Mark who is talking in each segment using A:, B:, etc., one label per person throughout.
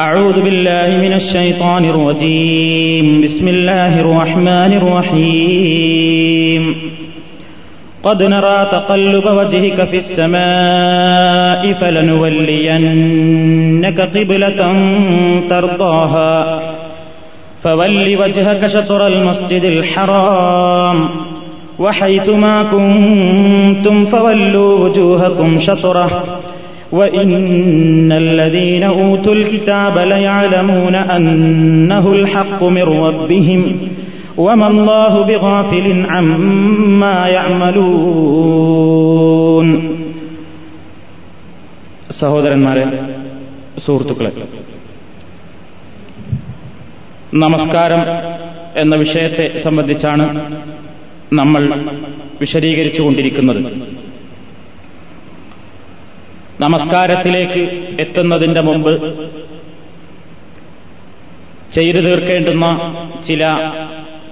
A: أعوذ بالله من الشيطان الرجيم. بسم الله الرحمن الرحيم. قد نرى تقلب وجهك في السماء فلنولينك قبلة ترضاها. فول وجهك شطر المسجد الحرام. وحيث ما كنتم فولوا وجوهكم شطره. وإن الذين أوتوا الكتاب ليعلمون أنه الحق من ربهم وما الله بغافل عما يعملون സഹോദരന്മാരെ സുഹൃത്തുക്കളെ നമസ്കാരം എന്ന വിഷയത്തെ സംബന്ധിച്ചാണ് നമ്മൾ വിശദീകരിച്ചുകൊണ്ടിരിക്കുന്നത് നമസ്കാരത്തിലേക്ക് എത്തുന്നതിന്റെ മുമ്പ് ചെയ്തു തീർക്കേണ്ടുന്ന ചില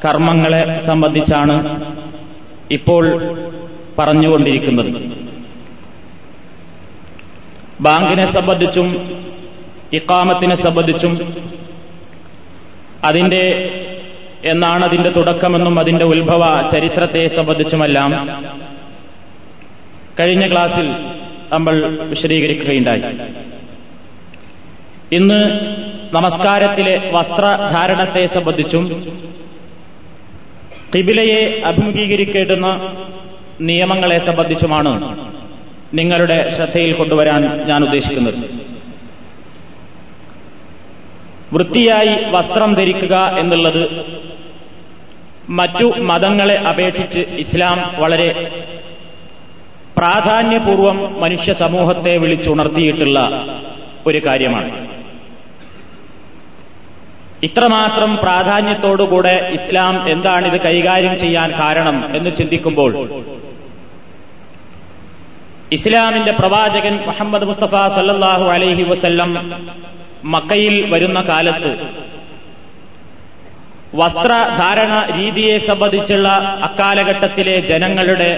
A: കർമ്മങ്ങളെ സംബന്ധിച്ചാണ് ഇപ്പോൾ പറഞ്ഞുകൊണ്ടിരിക്കുന്നത്. ബാങ്കിനെ സംബന്ധിച്ചും ഇക്കാമത്തിനെ സംബന്ധിച്ചും അതിന്റെ എന്നാണ് അതിന്റെ തുടക്കമെന്നും അതിന്റെ ഉത്ഭവ ചരിത്രത്തെ സംബന്ധിച്ചുമെല്ലാം കഴിഞ്ഞ ക്ലാസ്സിൽ നമ്മൾ വിശദീകരിക്കുകയുണ്ടായി. ഇന്ന് നമസ്കാരത്തിലെ വസ്ത്രധാരണത്തെ സംബന്ധിച്ചും കിബിലയെ അഭിമുഖീകരിക്കേണ്ടുന്ന നിയമങ്ങളെ സംബന്ധിച്ചുമാണ് നിങ്ങളുടെ ശ്രദ്ധയിൽ കൊണ്ടുവരാൻ ഞാൻ ഉദ്ദേശിക്കുന്നത്. വൃത്തിയായി വസ്ത്രം ധരിക്കുക എന്നുള്ളത് മറ്റു മതങ്ങളെ അപേക്ഷിച്ച് ഇസ്ലാം വളരെ പ്രാധാന്യപൂർവം മനുഷ്യ സമൂഹത്തെ വിളിച്ചുണർത്തിയിട്ടുള്ള ഒരു കാര്യമാണ്. ഇത്രമാത്രം പ്രാധാന്യത്തോടുകൂടെ ഇസ്ലാം എന്താണ് ഇത് കൈകാര്യം ചെയ്യാൻ കാരണം എന്ന് ചിന്തിക്കുമ്പോൾ ഇസ്ലാമിന്റെ പ്രവാചകൻ മുഹമ്മദ് മുസ്തഫ സല്ലാഹു അലൈഹി വസല്ലം മക്കയിൽ വരുന്ന കാലത്ത് വസ്ത്രധാരണ രീതിയെ സംബന്ധിച്ചുള്ള അക്കാലഘട്ടത്തിലെ ജനങ്ങളുടെ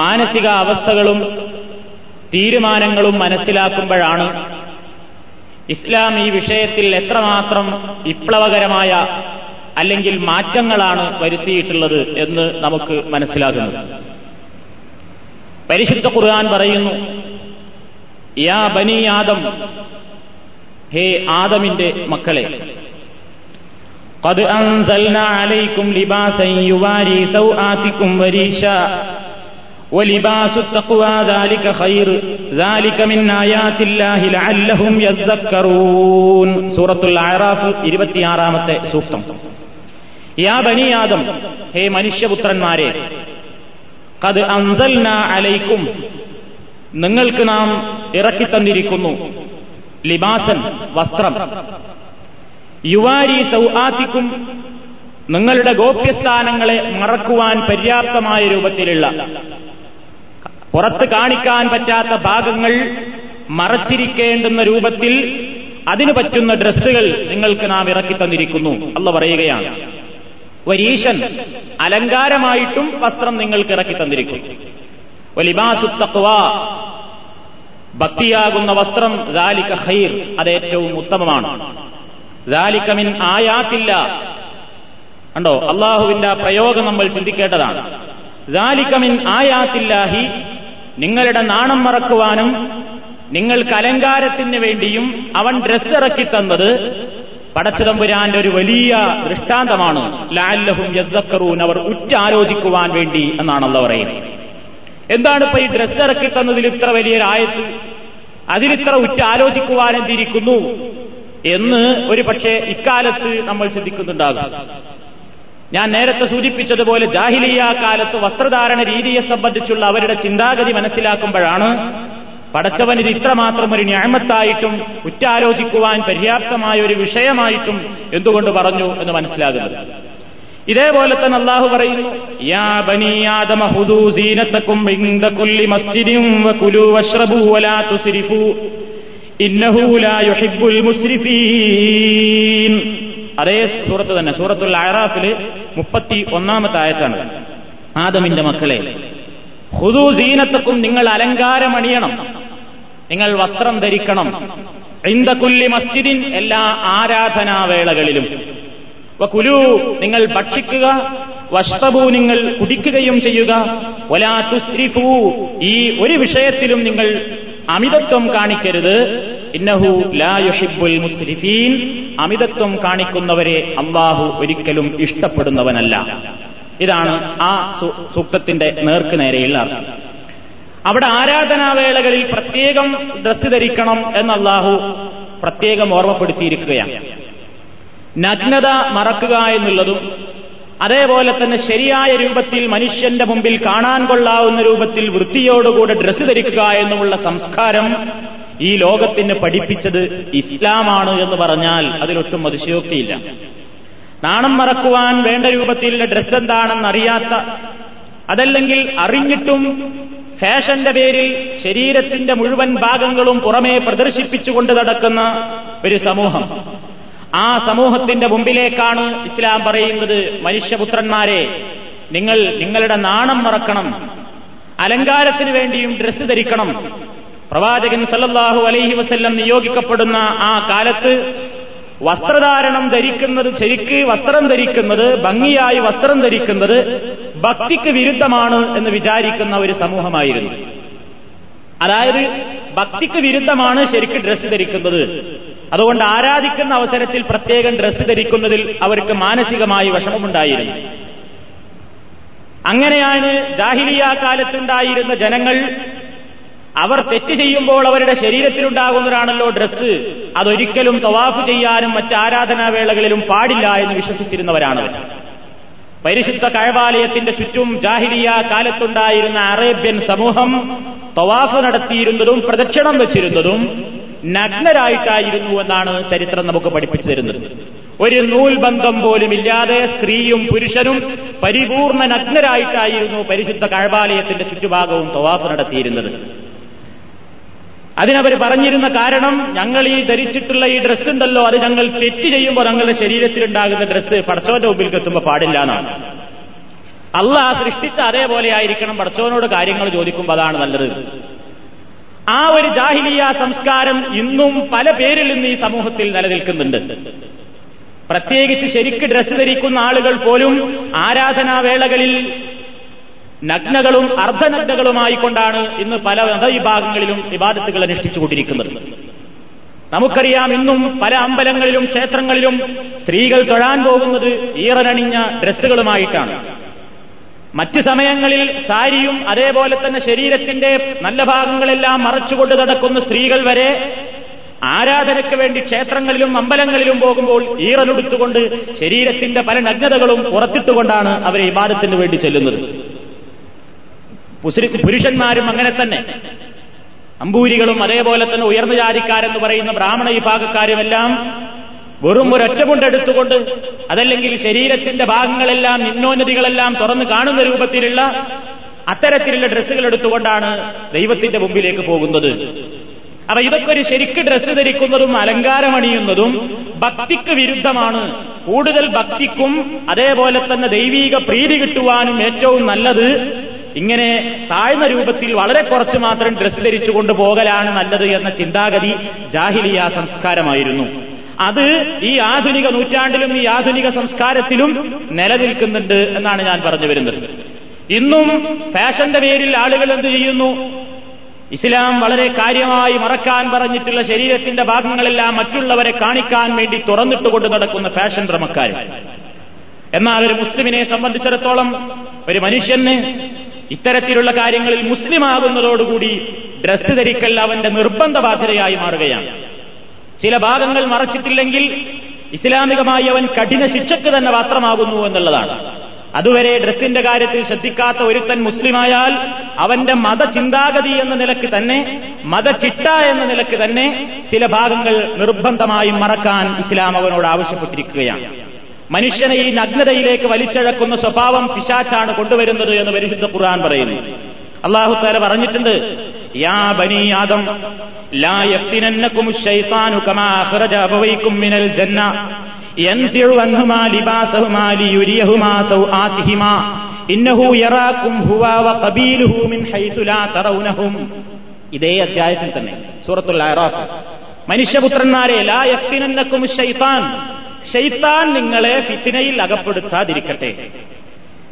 A: മാനസിക അവസ്ഥകളും തീരുമാനങ്ങളും മനസ്സിലാക്കുമ്പോഴാണ് ഇസ്ലാം ഈ വിഷയത്തിൽ എത്രമാത്രം വിപ്ലവകരമായ അല്ലെങ്കിൽ മാറ്റങ്ങളാണ് വരുത്തിയിട്ടുള്ളത് എന്ന് നമുക്ക് മനസ്സിലാകുന്നത് പരിശുദ്ധ ഖുർആൻ പറയുന്നു യാ ബനി ആദം ഹേ ആദമിന്റെ മക്കളെ قد أنزلنا عليكم لباسا يواري سوآتكم وريشا സൂറത്തുൽ സൂക്തം. യാ ബനിയാദം ഹേ മനുഷ്യപുത്രന്മാരെ കത് അൻസൽന അലൈക്കും. നിങ്ങൾക്ക് നാം ഇറക്കിത്തന്നിരിക്കുന്നു ലിബാസൻ വസ്ത്രം. യുവാരി സൗഹാത്തിക്കും നിങ്ങളുടെ ഗോപ്യസ്ഥാനങ്ങളെ മറക്കുവാൻ പര്യാപ്തമായ രൂപത്തിലുള്ള പുറത്ത് കാണിക്കാൻ പറ്റാത്ത ഭാഗങ്ങൾ മറച്ചിരിക്കേണ്ടുന്ന രൂപത്തിൽ അതിനു പറ്റുന്ന ഡ്രസ്സുകൾ നിങ്ങൾക്ക് നാം ഇറക്കി തന്നിരിക്കുന്നു. അല്ല പറയുകയാണ്. വരീശൻ അലങ്കാരമായിട്ടും വസ്ത്രം നിങ്ങൾക്ക് ഇറക്കി തന്നിരിക്കുന്നു. വലിബാസുത്തക്വ ഭക്തിയാകുന്ന വസ്ത്രം ദാലിക ഹൈർ അത് ഏറ്റവും ഉത്തമമാണ്. ദാലിക്കമിൻ മിൻ ആയാത്തില്ല. കണ്ടോ? അള്ളാഹുവിന്റെ പ്രയോഗം നമ്മൾ ചിന്തിക്കേണ്ടതാണ്. ദാലിക്കമിൻ ആയാത്തില്ലാഹി നിങ്ങളുടെ നാണം മറക്കുവാനും നിങ്ങൾക്ക് അലങ്കാരത്തിന് വേണ്ടിയും അവൻ ഡ്രസ് ഇറക്കി തന്നത് പടച്ചതമ്പുരാന്റെ ഒരു വലിയ ദൃഷ്ടാന്തമാണ്. ലാല്ലഹും യദ്ദക്കറൂൻ അവർ ഉറ്റാലോചിക്കുവാൻ വേണ്ടി എന്നാണല്ലോ പറയുന്നത്. എന്താണ് ഇപ്പൊ ഈ ഡ്രസ് ഇറക്കി തന്നതിൽ ഇത്ര വലിയൊരായത് അതിലിത്ര ഉറ്റാലോചിക്കുവാൻ എന്തിരിക്കുന്നു? എന്ന് ഒരു പക്ഷേ ഇക്കാലത്ത് നമ്മൾ ചിന്തിക്കുന്നുണ്ടാകും. ഞാൻ നേരത്തെ സൂചിപ്പിച്ചതുപോലെ ജാഹിലിയ കാലത്ത് വസ്ത്രധാരണ രീതിയെ സംബന്ധിച്ചുള്ള അവരുടെ ചിന്താഗതി മനസ്സിലാക്കുമ്പോഴാണ് പടച്ചവൻ ഇത് ഇത്രമാത്രം ഒരു ന്യായമത്തായിട്ടും ഉറ്റാലോചിക്കുവാൻ പര്യാപ്തമായ ഒരു വിഷയമായിട്ടും എന്തുകൊണ്ട് പറഞ്ഞു എന്ന് മനസ്സിലാകുന്നത്. ഇതേപോലെ തന്നെ അള്ളാഹു പറയുന്നു യാ സീനത്തക്കും കുല്ലി വകുലു വലാ തുസ്രിഫു. ഇന്നഹു ലാ യുഹിബ്ബുൽ മുസ്രിഫീൻ. അതേ സൂറത്ത് തന്നെ സൂറത്തുൽ അറാഫിൽ മുപ്പത്തി ഒന്നാമത്തെ ആയത്താണ്. ആദമിന്റെ മക്കളെ ഹുദു സീനത്തക്കും നിങ്ങൾ അലങ്കാരമണിയണം. നിങ്ങൾ വസ്ത്രം ധരിക്കണം. കുല്ലി മസ്ജിദിൻ എല്ലാ ആരാധനാവേളകളിലും. കുലു നിങ്ങൾ ഭക്ഷിക്കുക. വസ്തബു നിങ്ങൾ കുടിക്കുകയും ചെയ്യുക. ഒലാ തുസ്രിഫു ഈ ഒരു വിഷയത്തിലും നിങ്ങൾ അമിതത്വം കാണിക്കരുത്. ഇന്നഹു ലാ യുഹിബ്ബുൽ മുസ്രിഫീൻ അമിതത്വം കാണിക്കുന്നവരെ അള്ളാഹു ഒരിക്കലും ഇഷ്ടപ്പെടുന്നവനല്ല. ഇതാണ് ആ സൂക്തത്തിന്റെ നേർക്ക് നേരെയുള്ള അർത്ഥം. അവിടെ ആരാധനാവേളകളിൽ പ്രത്യേകം ഡ്രസ്സ് ധരിക്കണം എന്ന് പ്രത്യേകം ഓർമ്മപ്പെടുത്തിയിരിക്കുകയാണ്. നഗ്നത മറക്കുക എന്നുള്ളതും അതേപോലെ തന്നെ ശരിയായ രൂപത്തിൽ മനുഷ്യന്റെ മുമ്പിൽ കാണാൻ കൊള്ളാവുന്ന രൂപത്തിൽ വൃത്തിയോടുകൂടെ ഡ്രസ്സ് ധരിക്കുക എന്നുമുള്ള സംസ്കാരം ഈ ലോകത്തിന് പഠിപ്പിച്ചത് ഇസ്ലാമാണ് എന്ന് പറഞ്ഞാൽ അതിലൊട്ടും അതിശയോക്തിയില്ല നാണം മറക്കുവാൻ വേണ്ട രൂപത്തിലുള്ള ഡ്രസ് എന്താണെന്ന് അറിയാത്ത അതല്ലെങ്കിൽ അറിഞ്ഞിട്ടും ഫാഷന്റെ പേരിൽ ശരീരത്തിന്റെ മുഴുവൻ ഭാഗങ്ങളും പുറമേ പ്രദർശിപ്പിച്ചുകൊണ്ട് നടക്കുന്ന ഒരു സമൂഹം. ആ സമൂഹത്തിന്റെ മുമ്പിലേക്കാണ് ഇസ്ലാം പറയുന്നത് മനുഷ്യപുത്രന്മാരെ നിങ്ങൾ നിങ്ങളുടെ നാണം മറക്കണം അലങ്കാരത്തിന് വേണ്ടിയും ഡ്രസ്സ് ധരിക്കണം പ്രവാചകൻ സല്ലല്ലാഹു അലൈഹി വസ്ല്ലം നിയോഗിക്കപ്പെടുന്ന ആ കാലത്ത് വസ്ത്രധാരണം ധരിക്കുന്നത് ശരിക്ക് വസ്ത്രം ധരിക്കുന്നത് ഭംഗിയായി വസ്ത്രം ധരിക്കുന്നത് ഭക്തിക്ക് വിരുദ്ധമാണ് എന്ന് വിചാരിക്കുന്ന ഒരു സമൂഹമായിരുന്നു. അതായത് ഭക്തിക്ക് വിരുദ്ധമാണ് ശരിക്ക് ഡ്രസ്സ് ധരിക്കുന്നത്. അതുകൊണ്ട് ആരാധിക്കുന്ന അവസരത്തിൽ പ്രത്യേകം ഡ്രസ്സ് ധരിക്കുന്നതിൽ അവർക്ക് മാനസികമായി വിഷമമുണ്ടായിരുന്നു. അങ്ങനെയാണ് ജാഹിലിയ കാലത്തുണ്ടായിരുന്ന ജനങ്ങൾ അവർ തെറ്റ് ചെയ്യുമ്പോൾ അവരുടെ ശരീരത്തിലുണ്ടാകുന്നതാണല്ലോ ഡ്രസ്സ്. അതൊരിക്കലും തവാഫ് ചെയ്യാനും മറ്റ് ആരാധനാവേളകളിലും പാടില്ല എന്ന് വിശ്വസിച്ചിരുന്നവരാണ് പരിശുദ്ധ കഴബാലയത്തിന്റെ ചുറ്റും ജാഹിലിയ കാലത്തുണ്ടായിരുന്ന അറേബ്യൻ സമൂഹം തവാഫ് നടത്തിയിരുന്നതും പ്രദക്ഷിണം വെച്ചിരുന്നതും നഗ്നരായിട്ടായിരുന്നു എന്നാണ് ചരിത്രം നമുക്ക് പഠിപ്പിച്ചു തരുന്നത്. ഒരു നൂൽബന്ധം പോലും ഇല്ലാതെ സ്ത്രീയും പുരുഷനും പരിപൂർണ നഗ്നരായിട്ടായിരുന്നു പരിശുദ്ധ കഴബാലയത്തിന്റെ ചുറ്റുഭാഗവും തവാഫ് നടത്തിയിരുന്നത്. അതിനവർ പറഞ്ഞിരുന്ന കാരണം ഞങ്ങൾ ഈ ധരിച്ചിട്ടുള്ള ഈ ഡ്രസ്സ് ഉണ്ടല്ലോ അത് ഞങ്ങൾ തെറ്റ് ചെയ്യുമ്പോൾ ഞങ്ങളുടെ ശരീരത്തിൽ ഉണ്ടാകുന്ന ഡ്രസ്സ് പടച്ചോന്റെ മുമ്പിൽ എത്തുമ്പോൾ പാടില്ല എന്നാണ്. അള്ളാഹ് സൃഷ്ടിച്ച അതേപോലെ ആയിരിക്കണം പടച്ചോനോട് കാര്യങ്ങൾ ചോദിക്കുമ്പോൾ അതാണ് നല്ലത്. ആ ഒരു ജാഹിലിയ സംസ്കാരം ഇന്നും പല പേരിൽ നിന്ന് ഈ സമൂഹത്തിൽ നിലനിൽക്കുന്നുണ്ട്. പ്രത്യേകിച്ച് ശരിക്ക് ഡ്രസ്സ് ധരിക്കുന്ന ആളുകൾ പോലും ആരാധനാവേളകളിൽ നഗ്നകളും അർദ്ധനഗ്നകളുമായിക്കൊണ്ടാണ് ഇന്ന് പല മതവിഭാഗങ്ങളിലും വിവാദത്തുകൾ അനുഷ്ഠിച്ചുകൊണ്ടിരിക്കുന്നത് നമുക്കറിയാം ഇന്നും പല അമ്പലങ്ങളിലും ക്ഷേത്രങ്ങളിലും സ്ത്രീകൾ തൊഴാൻ പോകുന്നത് ഈറനണിഞ്ഞ ഡ്രസ്സുകളുമായിട്ടാണ്. മറ്റ് സമയങ്ങളിൽ സാരിയും അതേപോലെ തന്നെ ശരീരത്തിന്റെ നല്ല ഭാഗങ്ങളെല്ലാം മറച്ചുകൊണ്ട് നടക്കുന്ന സ്ത്രീകൾ വരെ ആരാധനയ്ക്ക് വേണ്ടി ക്ഷേത്രങ്ങളിലും അമ്പലങ്ങളിലും പോകുമ്പോൾ ഈറനെടുത്തുകൊണ്ട് ശരീരത്തിന്റെ പല നഗ്നതകളും പുറത്തിട്ടുകൊണ്ടാണ് അവരെ ഇബാദത്തിന് വേണ്ടി ചെല്ലുന്നത്. പുരുഷന്മാരും അങ്ങനെ തന്നെ. അമ്പൂരികളും അതേപോലെ തന്നെ ഉയർന്ന ജാതിക്കാരെന്ന് പറയുന്ന ബ്രാഹ്മണ വിഭാഗക്കാരുമെല്ലാം വെറും ഒരൊറ്റ കൊണ്ടെടുത്തുകൊണ്ട് അതല്ലെങ്കിൽ ശരീരത്തിന്റെ ഭാഗങ്ങളെല്ലാം നിമ്നോന്നതികളെല്ലാം തുറന്ന് കാണുന്ന രൂപത്തിലുള്ള അത്തരത്തിലുള്ള ഡ്രസ്സുകൾ എടുത്തുകൊണ്ടാണ് ദൈവത്തിന്റെ മുമ്പിലേക്ക് പോകുന്നത്. അപ്പൊ ഇതൊക്കെ ഒരു ശരിക്ക് ഡ്രസ്സ് ധരിക്കുന്നതും അലങ്കാരമണിയുന്നതും ഭക്തിക്ക് വിരുദ്ധമാണ്. കൂടുതൽ ഭക്തിക്കും അതേപോലെ തന്നെ ദൈവീക പ്രീതി കിട്ടുവാനും ഏറ്റവും നല്ലത് ഇങ്ങനെ താഴ്ന്ന രൂപത്തിൽ വളരെ കുറച്ച് മാത്രം ഡ്രസ്സ് ധരിച്ചുകൊണ്ട് പോകലാണ് നല്ലത് എന്ന ചിന്താഗതി ജാഹിലിയ സംസ്കാരമായിരുന്നു. അത് ഈ ആധുനിക നൂറ്റാണ്ടിലും ഈ ആധുനിക സംസ്കാരത്തിലും നിലനിൽക്കുന്നുണ്ട് എന്നാണ് ഞാൻ പറഞ്ഞു വരുന്നത്. ഇന്നും ഫാഷന്റെ പേരിൽ ആളുകൾ എന്ത് ചെയ്യുന്നു? ഇസ്ലാം വളരെ കാര്യമായി മറക്കാൻ പറഞ്ഞിട്ടുള്ള ശരീരത്തിന്റെ ഭാഗങ്ങളെല്ലാം മറ്റുള്ളവരെ കാണിക്കാൻ വേണ്ടി തുറന്നിട്ടുകൊണ്ട് നടക്കുന്ന ഫാഷൻ ക്രമക്കാരൻ എന്നാൽ ഒരു മുസ്ലിമിനെ സംബന്ധിച്ചിടത്തോളം ഒരു മനുഷ്യന് ഇത്തരത്തിലുള്ള കാര്യങ്ങളിൽ മുസ്ലിമാകുന്നതോടുകൂടി ഡ്രസ് ധരിക്കൽ അവന്റെ നിർബന്ധ ബാധ്യതയായി മാറുകയാണ്. ചില ഭാഗങ്ങൾ മറച്ചിട്ടില്ലെങ്കിൽ ഇസ്ലാമികമായി അവൻ കഠിന ശിക്ഷക്ക് തന്നെ പാത്രമാകുന്നു എന്നുള്ളതാണ്. അതുവരെ ഡ്രസ്സിന്റെ കാര്യത്തിൽ ശ്രദ്ധിക്കാത്ത ഒരുത്തൻ മുസ്ലിമായാൽ അവന്റെ മതചിന്താഗതി എന്ന നിലയ്ക്ക് തന്നെ മതചിട്ട എന്ന നിലയ്ക്ക് തന്നെ ചില ഭാഗങ്ങൾ നിർബന്ധമായും മറക്കാൻ ഇസ്ലാം അവനോട് ആവശ്യപ്പെട്ടിരിക്കുകയാണ്. മനുഷ്യനെ ഈ നഗ്നതയിലേക്ക് വലിച്ചഴക്കുന്ന സ്വഭാവം പിശാച്ചാണ് കൊണ്ടുവരുന്നത് എന്ന് പരിശുദ്ധ ഖുർആൻ പറയുന്നു. അള്ളാഹു താല പറഞ്ഞിട്ടുണ്ട് യാ ബനി ആദം ലാ ശൈത്താനു കമാ മിനൽ ജന്ന അൻഹുമാ ലിബാസഹുമാ ഇന്നഹു യറാകും ഹുവ മിൻ ലാ തറൗനഹും. ഇതേ അധ്യായത്തിൽ തന്നെ സൂറത്തുൽ മനുഷ്യപുത്രന്മാരെ ലാ യഫ്തിനന്നകും ശൈത്താൻ ഷെയ്ത്താൻ നിങ്ങളെ ഫിത്തിനയിൽ അകപ്പെടുത്താതിരിക്കട്ടെ.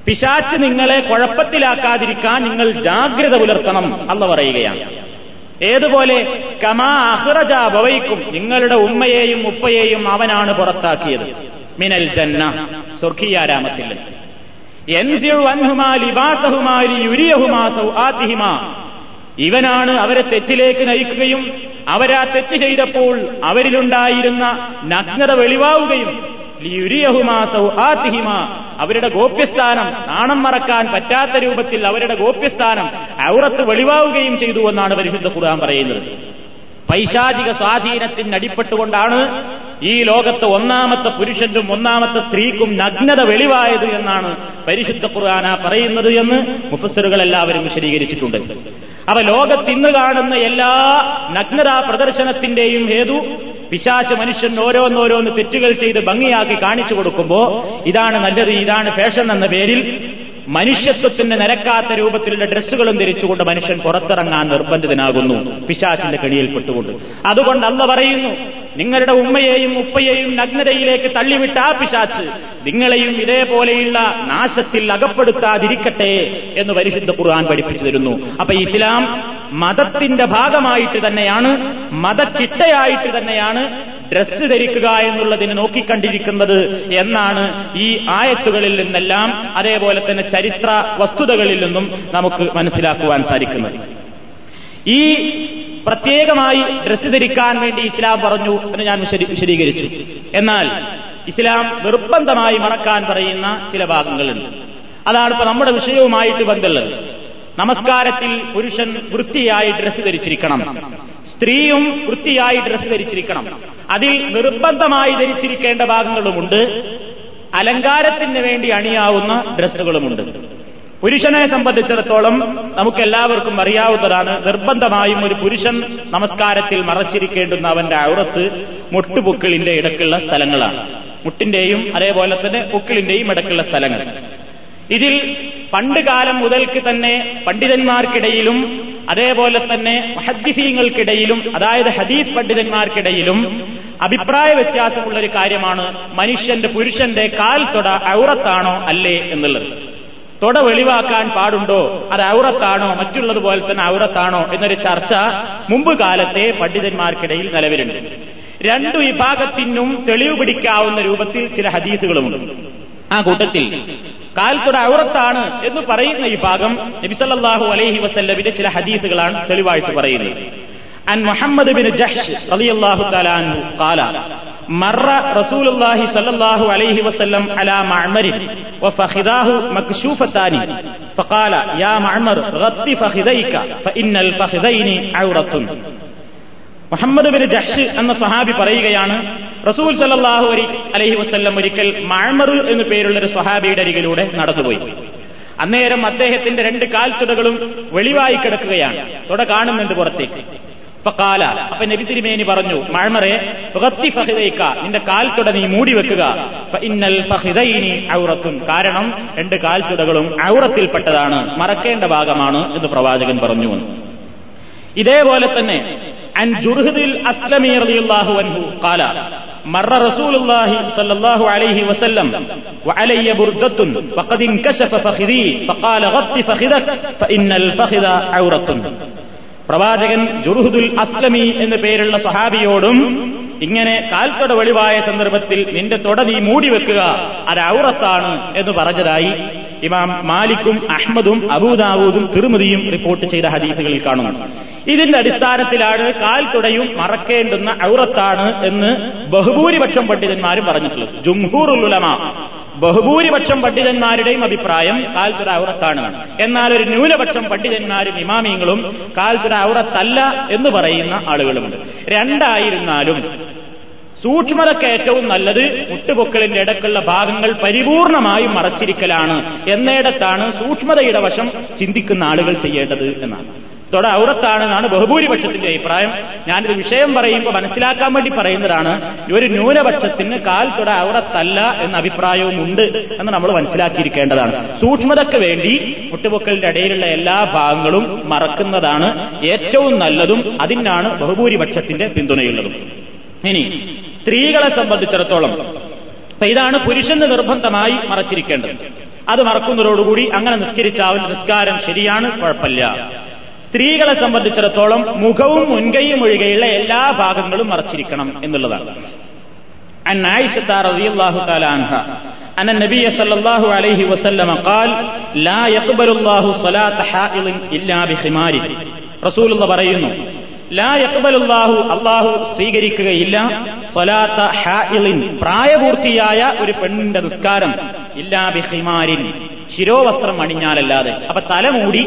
A: പിശാച്ച് നിങ്ങളെ കുഴപ്പത്തിലാക്കാതിരിക്കാൻ നിങ്ങൾ ജാഗ്രത പുലർത്തണം എന്ന് പറയുകയാണ്. ഏതുപോലെ കമാ അഹ്റജ ബവൈക്കും നിങ്ങളുടെ ഉമ്മയെയും ഉപ്പയെയും അവനാണ് പുറത്താക്കിയത്. മിനൽ ജന്ന സ്വർഗീയാരാമത്തിൽ ഇവനാണ് അവരെ തെറ്റിലേക്ക് നയിക്കുകയും അവരാ തെറ്റ് ചെയ്തപ്പോൾ അവരിലുണ്ടായിരുന്ന നഗ്നത വെളിവാവുകയും അവരുടെ ഗോപ്യസ്ഥാനം നാണം മറക്കാൻ പറ്റാത്ത രൂപത്തിൽ അവരുടെ ഗോപ്യസ്ഥാനം ഔറത്ത് വെളിവാവുകയും ചെയ്തു എന്നാണ് പരിശുദ്ധ ഖുർആൻ പറയുന്നത്. പൈശാചിക സ്വാധീനത്തിന് അടിപ്പെട്ടുകൊണ്ടാണ് ഈ ലോകത്ത് ഒന്നാമത്തെ പുരുഷനും ഒന്നാമത്തെ സ്ത്രീക്കും നഗ്നത വെളിവായത് എന്നാണ് പരിശുദ്ധ ഖുർആന പറയുന്നത് എന്ന് മുഫസറുകൾ എല്ലാവരും വിശദീകരിച്ചിട്ടുണ്ട്. അവ ലോകത്ത് ഇന്ന് കാണുന്ന എല്ലാ നഗ്നതാ പ്രദർശനത്തിന്റെയും ഹേതു പിശാച്ച് മനുഷ്യൻ ഓരോന്നോരോന്ന് തെറ്റുകൾ ചെയ്ത് ഭംഗിയാക്കി കാണിച്ചു കൊടുക്കുമ്പോ ഇതാണ് നല്ലത് ഇതാണ് ഫാഷൻ എന്ന പേരിൽ മനുഷ്യത്വത്തിന് നിരക്കാത്ത രൂപത്തിലുള്ള ഡ്രസ്സുകളും ധരിച്ചുകൊണ്ട് മനുഷ്യൻ പുറത്തിറങ്ങാൻ നിർബന്ധിതനാകുന്നു പിശാച്ചിന്റെ കെണിയിൽപ്പെട്ടുകൊണ്ട്. അതുകൊണ്ട് അല്ല പറയുന്നു നിങ്ങളുടെ ഉമ്മയെയും ഉപ്പയെയും നഗ്നതയിലേക്ക് തള്ളിവിട്ട ആ പിശാച്ച് നിങ്ങളെയും ഇതേപോലെയുള്ള നാശത്തിൽ അകപ്പെടുത്താതിരിക്കട്ടെ എന്ന് പരിശുദ്ധ ഖുർആൻ പഠിപ്പിച്ചു തരുന്നു. അപ്പൊ ഇസ്ലാം മതത്തിന്റെ ഭാഗമായിട്ട് തന്നെയാണ് മതചിട്ടയായിട്ട് തന്നെയാണ് ഡ്രസ്സ് ധരിക്കുക എന്നുള്ളതിന് നോക്കിക്കണ്ടിരിക്കുന്നത് എന്നാണ് ഈ ആയത്തുകളിൽ നിന്നെല്ലാം അതേപോലെ തന്നെ ചരിത്ര വസ്തുതകളിൽ നിന്നും നമുക്ക് മനസ്സിലാക്കുവാൻ സാധിക്കുന്നത്. ഈ പ്രത്യേകമായി ഡ്രസ്സ് ധരിക്കാൻ വേണ്ടി ഇസ്ലാം പറഞ്ഞു എന്ന് ഞാൻ വിശദീകരിച്ചു. എന്നാൽ ഇസ്ലാം നിർബന്ധമായി മറക്കാൻ പറയുന്ന ചില ഭാഗങ്ങളുണ്ട്. അതാണ് ഇപ്പൊ നമ്മുടെ വിഷയവുമായിട്ട് ബന്ധമുള്ളത്. നമസ്കാരത്തിൽ പുരുഷൻ വൃത്തിയായി ഡ്രസ്സ് ധരിച്ചിരിക്കണം. സ്ത്രീയും വൃത്തിയായി ഡ്രസ്സ് ധരിച്ചിരിക്കണം. അതിൽ നിർബന്ധമായി ധരിച്ചിരിക്കേണ്ട ഭാഗങ്ങളുമുണ്ട്. അലങ്കാരത്തിന് വേണ്ടി അണിയാവുന്ന ഡ്രസ്സുകളുമുണ്ട് പുരുഷനെ സംബന്ധിച്ചിടത്തോളം നമുക്കെല്ലാവർക്കും അറിയാവുന്നതാണ് നിർബന്ധമായും ഒരു പുരുഷൻ നമസ്കാരത്തിൽ മറച്ചിരിക്കേണ്ടുന്ന അവന്റെ ഔറത്ത് മുട്ടുപൊക്കിളിന്റെ ഇടക്കുള്ള സ്ഥലങ്ങളാണ്. മുട്ടിന്റെയും അതേപോലെ തന്നെ പൊക്കിളിന്റെയും ഇടക്കുള്ള സ്ഥലങ്ങൾ. ഇതിൽ പണ്ട് കാലം മുതൽക്ക് തന്നെ പണ്ഡിതന്മാർക്കിടയിലും അതേപോലെ തന്നെ ഹദ്ദിസീങ്ങൾക്കിടയിലും അതായത് ഹദീസ് പണ്ഡിതന്മാർക്കിടയിലും അഭിപ്രായ വ്യത്യാസമുള്ള ഒരു കാര്യമാണ് മനുഷ്യന്റെ പുരുഷന്റെ കാൽ തൊട ഔറത്താണോ അല്ലേ എന്നുള്ളത്. തൊട വെളിവാക്കാൻ പാടുണ്ടോ? അത് ഔറത്താണോ? മറ്റുള്ളതുപോലെ തന്നെ ഔറത്താണോ? എന്നൊരു ചർച്ച മുമ്പ് കാലത്തെ പണ്ഡിതന്മാർക്കിടയിൽ നിലവിലുണ്ട്. രണ്ടു വിഭാഗത്തിനും തെളിവ് പിടിക്കാവുന്ന രൂപത്തിൽ ചില ഹദീസുകളുമുണ്ട്. ആ കൂട്ടത്തിൽ കാൽത്തുട ഔറത്താണ് എന്ന് പറയുന്ന ഈ ഭാഗം നബിസല്ലാഹു അലൈഹി വസല്ലമിന്റെ ചില ഹദീസുകളാണ് തെളിവായിട്ട് പറയുന്നത് عن محمد بن جحش رضي الله تعالى عنه قال مر رسول الله صلى الله عليه وسلم على معمر وفخذاه مكشوفتان فقال يا معمر غط فخذيك فإن الفخذين عورة മുഹമ്മദ് ബിൻ ജഹ്ഷ് എന്ന സ്വഹാബി പറയുകയാണ് റസൂൽ സല്ലാഹു അലി അലഹി വസ്ല്ലം ഒരിക്കൽ മാഴ്മറു എന്നു പേരുള്ള ഒരു സ്വഹാബിയുടെ അരികിലൂടെ നടന്നുപോയി. അന്നേരം അദ്ദേഹത്തിന്റെ രണ്ട് കാൽത്തുടകളും വെളിവായി കിടക്കുകയാണ്. തുട കാണുന്നുണ്ട് പുറത്തേക്ക്. കാല അപ്പൊ നബി തിരുമേനി പറഞ്ഞു മഴമറെ നിന്റെ കാൽത്തുട നീ മൂടി വെക്കുക. ഇന്നൽ ഔറത്തും കാരണം രണ്ട് കാൽ കാൽത്തുടകളും ഔറത്തിൽപ്പെട്ടതാണ് മറക്കേണ്ട ഭാഗമാണ് എന്ന് പ്രവാചകൻ പറഞ്ഞു. ഇതേപോലെ തന്നെ അൻ ജുർഹദിൽ അസ്ലമി റളിയല്ലാഹു അൻഹു ഖാല മറ റസൂലുള്ളാഹി സ്വല്ലല്ലാഹു അലൈഹി വസല്ലം വഅലയ്യ ബുർദത്തുൻ ഫഖദ് ഇൻകശഫ ഫഖിദി ഫഖാല ഗത്തി ഫഖിദക ഫഇന്നൽ ഫഖിദ ഔറത്തുൻ. പ്രവാചകൻ ജുർഹുദുൽ അസ്ലമി എന്ന പേരുള്ള സഹാബിയോടും ഇങ്ങനെ കാൽത്തട വെളിവായ സന്ദർഭത്തിൽ നിന്റെ തൊട നീ മൂടിവെക്കുക അത് ഔറത്താണ് എന്ന് പറഞ്ഞതായി ഇമാം മാലിക്കും അഹ്മദും അബൂദാവൂദും തിരുമതിയും റിപ്പോർട്ട് ചെയ്ത ഹദീസുകളിൽ കാണുന്നു. ഇതിന്റെ അടിസ്ഥാനത്തിലാണ് കാൽ തുടയും മറക്കേണ്ടുന്ന ഔറത്താണ് എന്ന് ബഹുഭൂരിപക്ഷം പണ്ഡിതന്മാരും പറഞ്ഞിട്ടുള്ളത്. ജുംഹൂറുലമ ബഹുഭൂരിപക്ഷം പണ്ഡിതന്മാരുടെയും അഭിപ്രായം കാൽത്തുര ഔറത്താണ്. എന്നാൽ ഒരു ന്യൂനപക്ഷം പണ്ഡിതന്മാരും ഇമാമിയങ്ങളും കാൽത്തുര ഔറത്തല്ല എന്ന് പറയുന്ന ആളുകളുമുണ്ട്. രണ്ടായിരുന്നാലും സൂക്ഷ്മതക്ക് ഏറ്റവും നല്ലത് മുട്ടുപൊക്കളിന്റെ ഇടക്കുള്ള ഭാഗങ്ങൾ പരിപൂർണമായും മറച്ചിരിക്കലാണ്. എന്നിടത്താണ് സൂക്ഷ്മതയുടെ വശം ചിന്തിക്കുന്ന ആളുകൾ ചെയ്യേണ്ടത് എന്നാണ്. തൊട ഔറത്താണെന്നാണ് ബഹുഭൂരിപക്ഷത്തിന്റെ അഭിപ്രായം. ഞാനിത് വിഷയം പറയുമ്പോൾ മനസ്സിലാക്കാൻ വേണ്ടി പറയുന്നതാണ് ഒരു ന്യൂനപക്ഷത്തിന് കാൽ തൊട ഔറത്തല്ല എന്ന അഭിപ്രായവും ഉണ്ട് എന്ന് നമ്മൾ മനസ്സിലാക്കിയിരിക്കേണ്ടതാണ്. സൂക്ഷ്മതയ്ക്ക് വേണ്ടി മുട്ടുപൊക്കലിന്റെ ഇടയിലുള്ള എല്ലാ ഭാഗങ്ങളും മറക്കുന്നതാണ് ഏറ്റവും നല്ലതും അതിനാണ് ബഹുഭൂരിപക്ഷത്തിന്റെ പിന്തുണയുള്ളതും. ഇനി സ്ത്രീകളെ സംബന്ധിച്ചിടത്തോളം അപ്പൊ ഇതാണ് പുരുഷന് നിർബന്ധമായി മറച്ചിരിക്കേണ്ടത് അത് മറക്കുന്നതോടുകൂടി അങ്ങനെ നിസ്കരിച്ചാൽ നിസ്കാരം ശരിയാണ് കുഴപ്പമില്ല സ്ത്രീകളെ സംബന്ധിച്ചിടത്തോളം മുഖവും മുൻകൈയും ഒഴികെയുള്ള എല്ലാ ഭാഗങ്ങളും മറച്ചിരിക്കണം എന്നുള്ളതാണ് عن عائشة رضي الله تعالى عنها أن النبي صلى الله عليه وسلم قال لا يقبل الله صلاة حائض إلا بخمار رسول الله പറയുന്നു ലാ യക്ബലുല്ലാഹു അള്ളാഹു സ്വീകരിക്കുകയില്ല. സ്വലാത്ത ഹാഇലിൻ പ്രായപൂർത്തിയായ ഒരു പെണ്ണിന്റെ നിസ്കാരം ഇല്ലാ ബിഹിമാരിൻ ശിരോവസ്ത്രം അണിഞ്ഞാലല്ലാതെ. അപ്പൊ തല മൂടി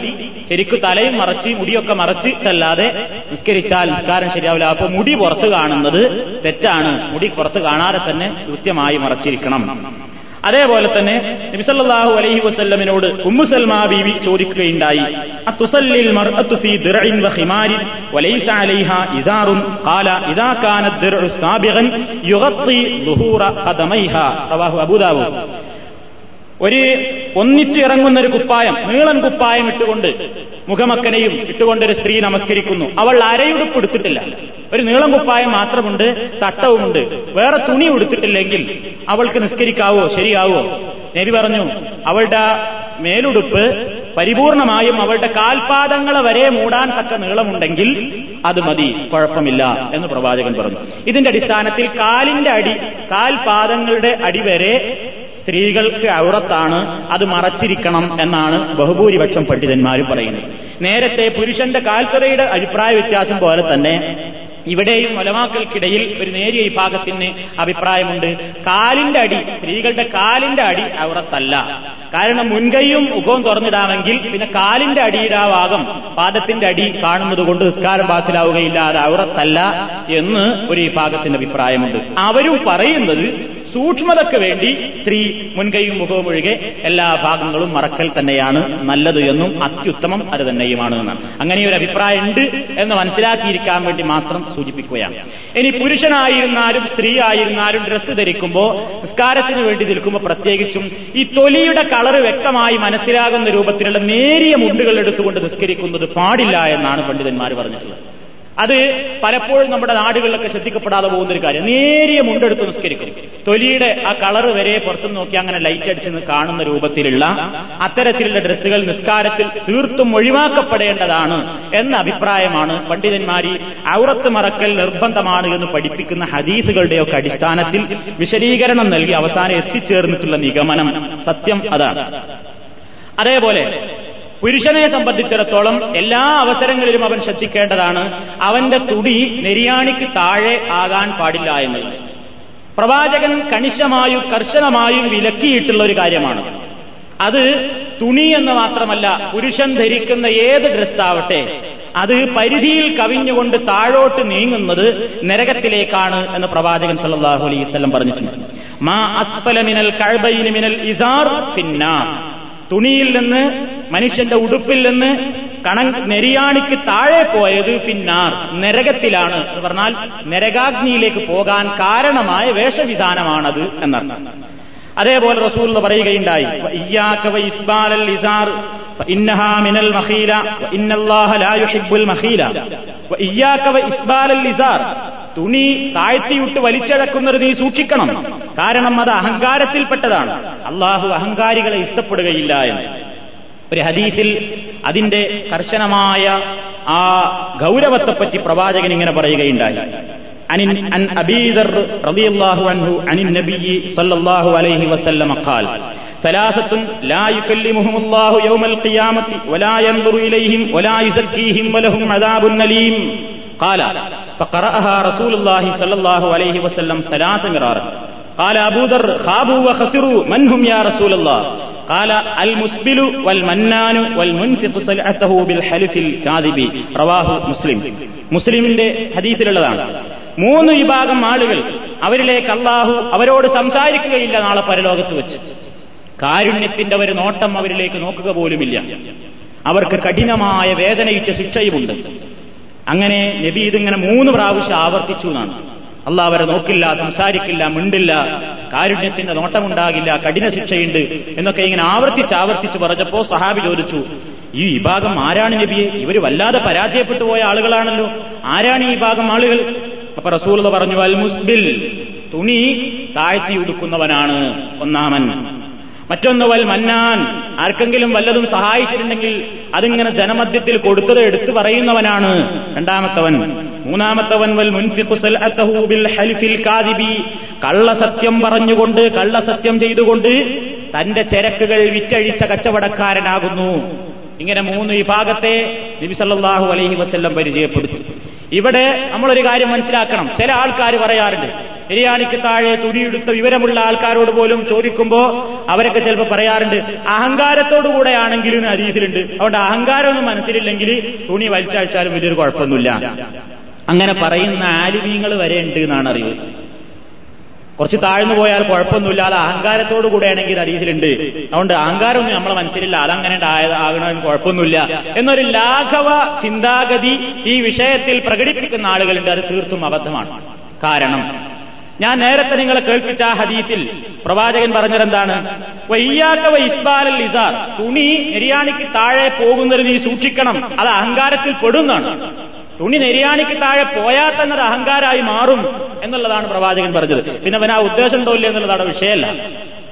A: ശരിക്കും തലയും മറച്ച് മുടിയൊക്കെ മറച്ചിട്ടല്ലാതെ നിസ്കരിച്ചാൽ നിസ്കാരം ശരിയാവില്ല. അപ്പൊ മുടി പുറത്ത് കാണുന്നത് തെറ്റാണ്. മുടി പുറത്ത് കാണാതെ തന്നെ കൃത്യമായി മറച്ചിരിക്കണം. അതേപോലെ തന്നെ നബിസല്ലാഹു അലൈഹി വസ്ല്ലമിനോട് ഉമ്മുസൽമാ ബീവി ചോദിക്കുകയുണ്ടായി അത്തുസല്ലിൽ ഒരു ഒന്നിച്ചിറങ്ങുന്ന ഒരു കുപ്പായം നീളൻ കുപ്പായം ഇട്ടുകൊണ്ട് മുഖമക്കനെയും ഇട്ടുകൊണ്ട് ഒരു സ്ത്രീ നമസ്കരിക്കുന്നു. അവൾ അരയുടുപ്പ് എടുത്തിട്ടില്ല. ഒരു നീളം കുപ്പായം മാത്രമുണ്ട് തട്ടവുമുണ്ട്. വേറെ തുണി ഉടുത്തിട്ടില്ലെങ്കിൽ അവൾക്ക് നിസ്കരിക്കാവോ ശരിയാവോ? നബി പറഞ്ഞു അവളുടെ മേലുടുപ്പ് പരിപൂർണമായും അവളുടെ കാൽപാദങ്ങളെ വരെ മൂടാൻ തക്ക നീളമുണ്ടെങ്കിൽ അത് മതി കുഴപ്പമില്ല എന്ന് പ്രവാചകൻ പറഞ്ഞു. ഇതിന്റെ അടിസ്ഥാനത്തിൽ കാലിന്റെ അടി കാൽപാദങ്ങളുടെ അടി വരെ സ്ത്രീകൾക്ക് ഔറത്താണ് അത് മറച്ചിരിക്കണം എന്നാണ് ബഹുഭൂരിപക്ഷം പണ്ഡിതന്മാർ പറയുന്നത്. നേരത്തെ പുരുഷന്റെ കാൽക്കറയുടെ അഭിപ്രായ വ്യത്യാസം പോലെ തന്നെ ഇവിടെയും ഒലമാക്കൾക്കിടയിൽ ഒരു നേരിയ വിഭാഗത്തിന് അഭിപ്രായമുണ്ട്. കാലിന്റെ അടി സ്ത്രീകളുടെ കാലിന്റെ അടി ഔറത്തല്ല. കാരണം മുൻകൈയും മുഖവും തുറന്നിടാമെങ്കിൽ പിന്നെ കാലിന്റെ അടിയുടെ ആ ഭാഗം പാദത്തിന്റെ അടി കാണുന്നത് കൊണ്ട് നിസ്കാരം ബാത്തിലാവുകയില്ല അത് ഔറത്തല്ല എന്ന് ഒരു വിഭാഗത്തിന്റെ അഭിപ്രായമുണ്ട്. അവരും പറയുന്നത് സൂക്ഷ്മതയ്ക്ക് വേണ്ടി സ്ത്രീ മുൻകൈയും മുഖവും ഒഴികെ എല്ലാ ഭാഗങ്ങളും മറക്കൽ തന്നെയാണ് നല്ലത് എന്നും അത്യുത്തമം അത് തന്നെയുമാണ് എന്നാണ്. അങ്ങനെ ഒരു അഭിപ്രായം ഉണ്ട് എന്ന് മനസ്സിലാക്കിയിരിക്കാൻ വേണ്ടി മാത്രം സൂചിപ്പിക്കുകയാണ്. ഇനി പുരുഷനായിരുന്നാലും സ്ത്രീ ആയിരുന്നാലും ഡ്രസ്സ് ധരിക്കുമ്പോൾ നിസ്കാരത്തിന് വേണ്ടി നിൽക്കുമ്പോൾ പ്രത്യേകിച്ചും ഈ തൊലിയുടെ കളറ് വ്യക്തമായി മനസ്സിലാകുന്ന രൂപത്തിലുള്ള നേരിയ മുണ്ടുകൾ എടുത്തുകൊണ്ട് നിസ്കരിക്കുന്നത് പാടില്ല എന്നാണ് പണ്ഡിതന്മാർ പറഞ്ഞിട്ടുള്ളത്. അത് പലപ്പോഴും നമ്മുടെ നാടുകളിലൊക്കെ ശ്രദ്ധിക്കപ്പെടാതെ പോകുന്ന ഒരു കാര്യം. നേരിയ മുണ്ടെടുത്ത് നിസ്കരിക്കും. തൊലിയുടെ ആ കളർ വരെ പുറത്തു നോക്കി അങ്ങനെ ലൈറ്റ് അടിച്ച് കാണുന്ന രൂപത്തിലുള്ള അത്തരത്തിലുള്ള ഡ്രസ്സുകൾ നിസ്കാരത്തിൽ തീർത്തും ഒഴിവാക്കപ്പെടേണ്ടതാണ് എന്ന അഭിപ്രായമാണ് പണ്ഡിതന്മാരി ഔറത്ത് മറക്കൽ നിർബന്ധമാണ് എന്ന് പഠിപ്പിക്കുന്ന ഹദീസുകളുടെയൊക്കെ അടിസ്ഥാനത്തിൽ വിശദീകരണം നൽകി അവസാനം എത്തിച്ചേർന്നിട്ടുള്ള നിഗമനം സത്യം അതാണ്. അതേപോലെ പുരുഷനെ സംബന്ധിച്ചിടത്തോളം എല്ലാ അവസരങ്ങളിലും അവൻ ശ്രദ്ധിക്കേണ്ടതാണ്. അവന്റെ തുടി നെരിയാണിക്ക് താഴെ ആകാൻ പാടില്ല എന്നത്. പ്രവാചകൻ കണിശമായും കർശനമായും വിലക്കിയിട്ടുള്ള ഒരു കാര്യമാണ്. അത് തുണി എന്ന് മാത്രമല്ല പുരുഷൻ ധരിക്കുന്ന ഏത് ഡ്രസ്സാവട്ടെ അത് പരിധിയിൽ കവിഞ്ഞുകൊണ്ട് താഴോട്ട് നീങ്ങുന്നത് നരകത്തിലേക്കാണ് എന്ന് പ്രവാചകൻ സല്ലാഹു അലൈഹി വസല്ലം പറഞ്ഞിട്ടുണ്ട്. മാ അസ്ഫല മിനൽ കഅബൈനി മിനൽ ഇസാർ തുണിയിൽ നിന്ന് മനുഷ്യന്റെ ഉടുപ്പിൽ നിന്ന് കണ നെരിയാണിക്ക് താഴെ പോയത് പിന്നാർ നരകത്തിലാണ് എന്ന് പറഞ്ഞാൽ നരകാഗ്നിയിലേക്ക് പോകാൻ കാരണമായ വേഷവിധാനമാണത് എന്നർത്ഥം. അതേപോലെ റസൂൽ പറയുകയുണ്ടായി തുണി താഴ്ത്തിയിട്ട് വലിച്ചഴക്കുന്നത് നീ സൂക്ഷിക്കണം കാരണം അത് അഹങ്കാരത്തിൽപ്പെട്ടതാണ് അള്ളാഹു അഹങ്കാരികളെ ഇഷ്ടപ്പെടുകയില്ല എന്ന്. ഒരു ഹദീസിൽ അതിന്റെ കർശനമായ ആ ഗൗരവത്തെപ്പറ്റി പ്രവാചകൻ ഇങ്ങനെ പറയുകയുണ്ടായി عن عن ابي ذر رضي الله عنه عن النبي صلى الله عليه وسلم قال ثلاثة لا يكلمهم الله يوم القيامة ولا ينظر إليهم ولا يزكيهم ولهم عذاب أليم قال فقرأها رسول الله صلى الله عليه وسلم ثلاث مرارا قال أبو ذر خابوا وخسروا من هم يا رسول الله قال المسبل والمنان والمنفق سلعته بالحلف الكاذب رواه مسلم മുസ്ലിമിന്റെ ഹദീസിലുള്ളതാണ് മൂന്ന് വിഭാഗം ആളുകൾ അവരിലേക്ക് അള്ളാഹു അവരോട് സംസാരിക്കുകയില്ല നാളെ പരലോകത്ത് വെച്ച് കാരുണ്യത്തിന്റെ ഒരു നോട്ടം അവരിലേക്ക് നോക്കുക പോലുമില്ല അവർക്ക് കഠിനമായ വേദനയിച്ച ശിക്ഷയുമുണ്ട് അങ്ങനെ നബി ഇതിങ്ങനെ മൂന്ന് പ്രാവശ്യം ആവർത്തിച്ചു എന്നാണ് അള്ളാഹ് അവരെ നോക്കില്ല സംസാരിക്കില്ല മിണ്ടില്ല കാരുണ്യത്തിന്റെ നോട്ടമുണ്ടാകില്ല കഠിന ശിക്ഷയുണ്ട് എന്നൊക്കെ ഇങ്ങനെ ആവർത്തിച്ച് ആവർത്തിച്ച് പറഞ്ഞപ്പോ സഹാബി ചോദിച്ചു ഈ വിഭാഗം ആരാണ് നബിയെ? ഇവർ വല്ലാതെ പരാജയപ്പെട്ടു പോയ ആളുകളാണല്ലോ. ആരാണ് ഈ വിഭാഗം ആളുകൾ? അപ്പൊ റസൂൽ പറഞ്ഞു അൽ മുസ്ബിൽ തുണി താഴ്ത്തി ഉടുക്കുന്നവനാണ് ഒന്നാമൻ. മറ്റൊന്ന് വൽ മന്നാൻ. ആർക്കെങ്കിലും വല്ലതും സഹായിച്ചിട്ടുണ്ടെങ്കിൽ അതിങ്ങനെ ജനമധ്യത്തിൽ കൊടുത്തത് എടുത്തു പറയുന്നവനാണ് രണ്ടാമത്തവൻ. മൂന്നാമത്തവൻ വൽ കള്ളസത്യം പറഞ്ഞുകൊണ്ട് കള്ളസത്യം ചെയ്തുകൊണ്ട് തന്റെ ചരക്കുകൾ വിറ്റഴിച്ച കച്ചവടക്കാരനാകുന്നു. ഇങ്ങനെ മൂന്ന് വിഭാഗത്തെ നബിസല്ലാഹു അലൈഹി വസ്ല്ലം പരിചയപ്പെടുത്തി. ഇവിടെ നമ്മളൊരു കാര്യം മനസ്സിലാക്കണം. ചില ആൾക്കാർ പറയാറുണ്ട് ബിരിയാണിക്ക് താഴെ തുണിയെടുത്ത വിവരമുള്ള ആൾക്കാരോട് പോലും ചോദിക്കുമ്പോ അവരൊക്കെ ചിലപ്പോൾ പറയാറുണ്ട് അഹങ്കാരത്തോടുകൂടെ ആണെങ്കിലും അരീതിയിലുണ്ട് അതുകൊണ്ട് അഹങ്കാരമൊന്നും മനസ്സിലില്ലെങ്കിൽ തുണി വലിച്ചഴിച്ചാലും വലിയൊരു കുഴപ്പമൊന്നുമില്ല. അങ്ങനെ പറയുന്ന ആലിമീങ്ങൾ വരെ ഉണ്ട് എന്നാണ് അറിവ്. കുറച്ച് താഴ്ന്നു പോയാൽ കുഴപ്പമൊന്നുമില്ലാതെ അഹങ്കാരത്തോടു കൂടെയാണെങ്കിൽ അരീതിയിലുണ്ട്. അതുകൊണ്ട് അഹങ്കാരമൊന്നും നമ്മളെ മനസ്സിലില്ല. അതങ്ങനെ ആകണമെന്ന് കുഴപ്പമൊന്നുമില്ല. എന്നൊരു ലാഘവ ചിന്താഗതി ഈ വിഷയത്തിൽ പ്രകടിപ്പിക്കുന്ന ആളുകളുണ്ട്. അത് തീർത്തും അബദ്ധമാണ്. കാരണം ഞാൻ നേരത്തെ നിങ്ങളെ കേൾപ്പിച്ച ആ ഹദീത്തിൽ പ്രവാചകൻ പറഞ്ഞതെന്താണ്? വയ്യാക്കവ ഇസ്ബാലൽ ഇസാർ. തുണി നെരിയാണിക്ക് താഴെ പോകുന്നത് നീ സൂക്ഷിക്കണം. അത് അഹങ്കാരത്തിൽ പെടുന്നതാണ്. തുണി നെരിയാണിക്ക് താഴെ പോയാൽ തന്നെ അത് അഹങ്കാരമായി മാറും എന്നുള്ളതാണ് പ്രവാചകൻ പറഞ്ഞത്. പിന്നെ അവൻ ആ ഉദ്ദേശം തോന്നില്ല എന്നുള്ളതാണ് വിഷയമല്ല.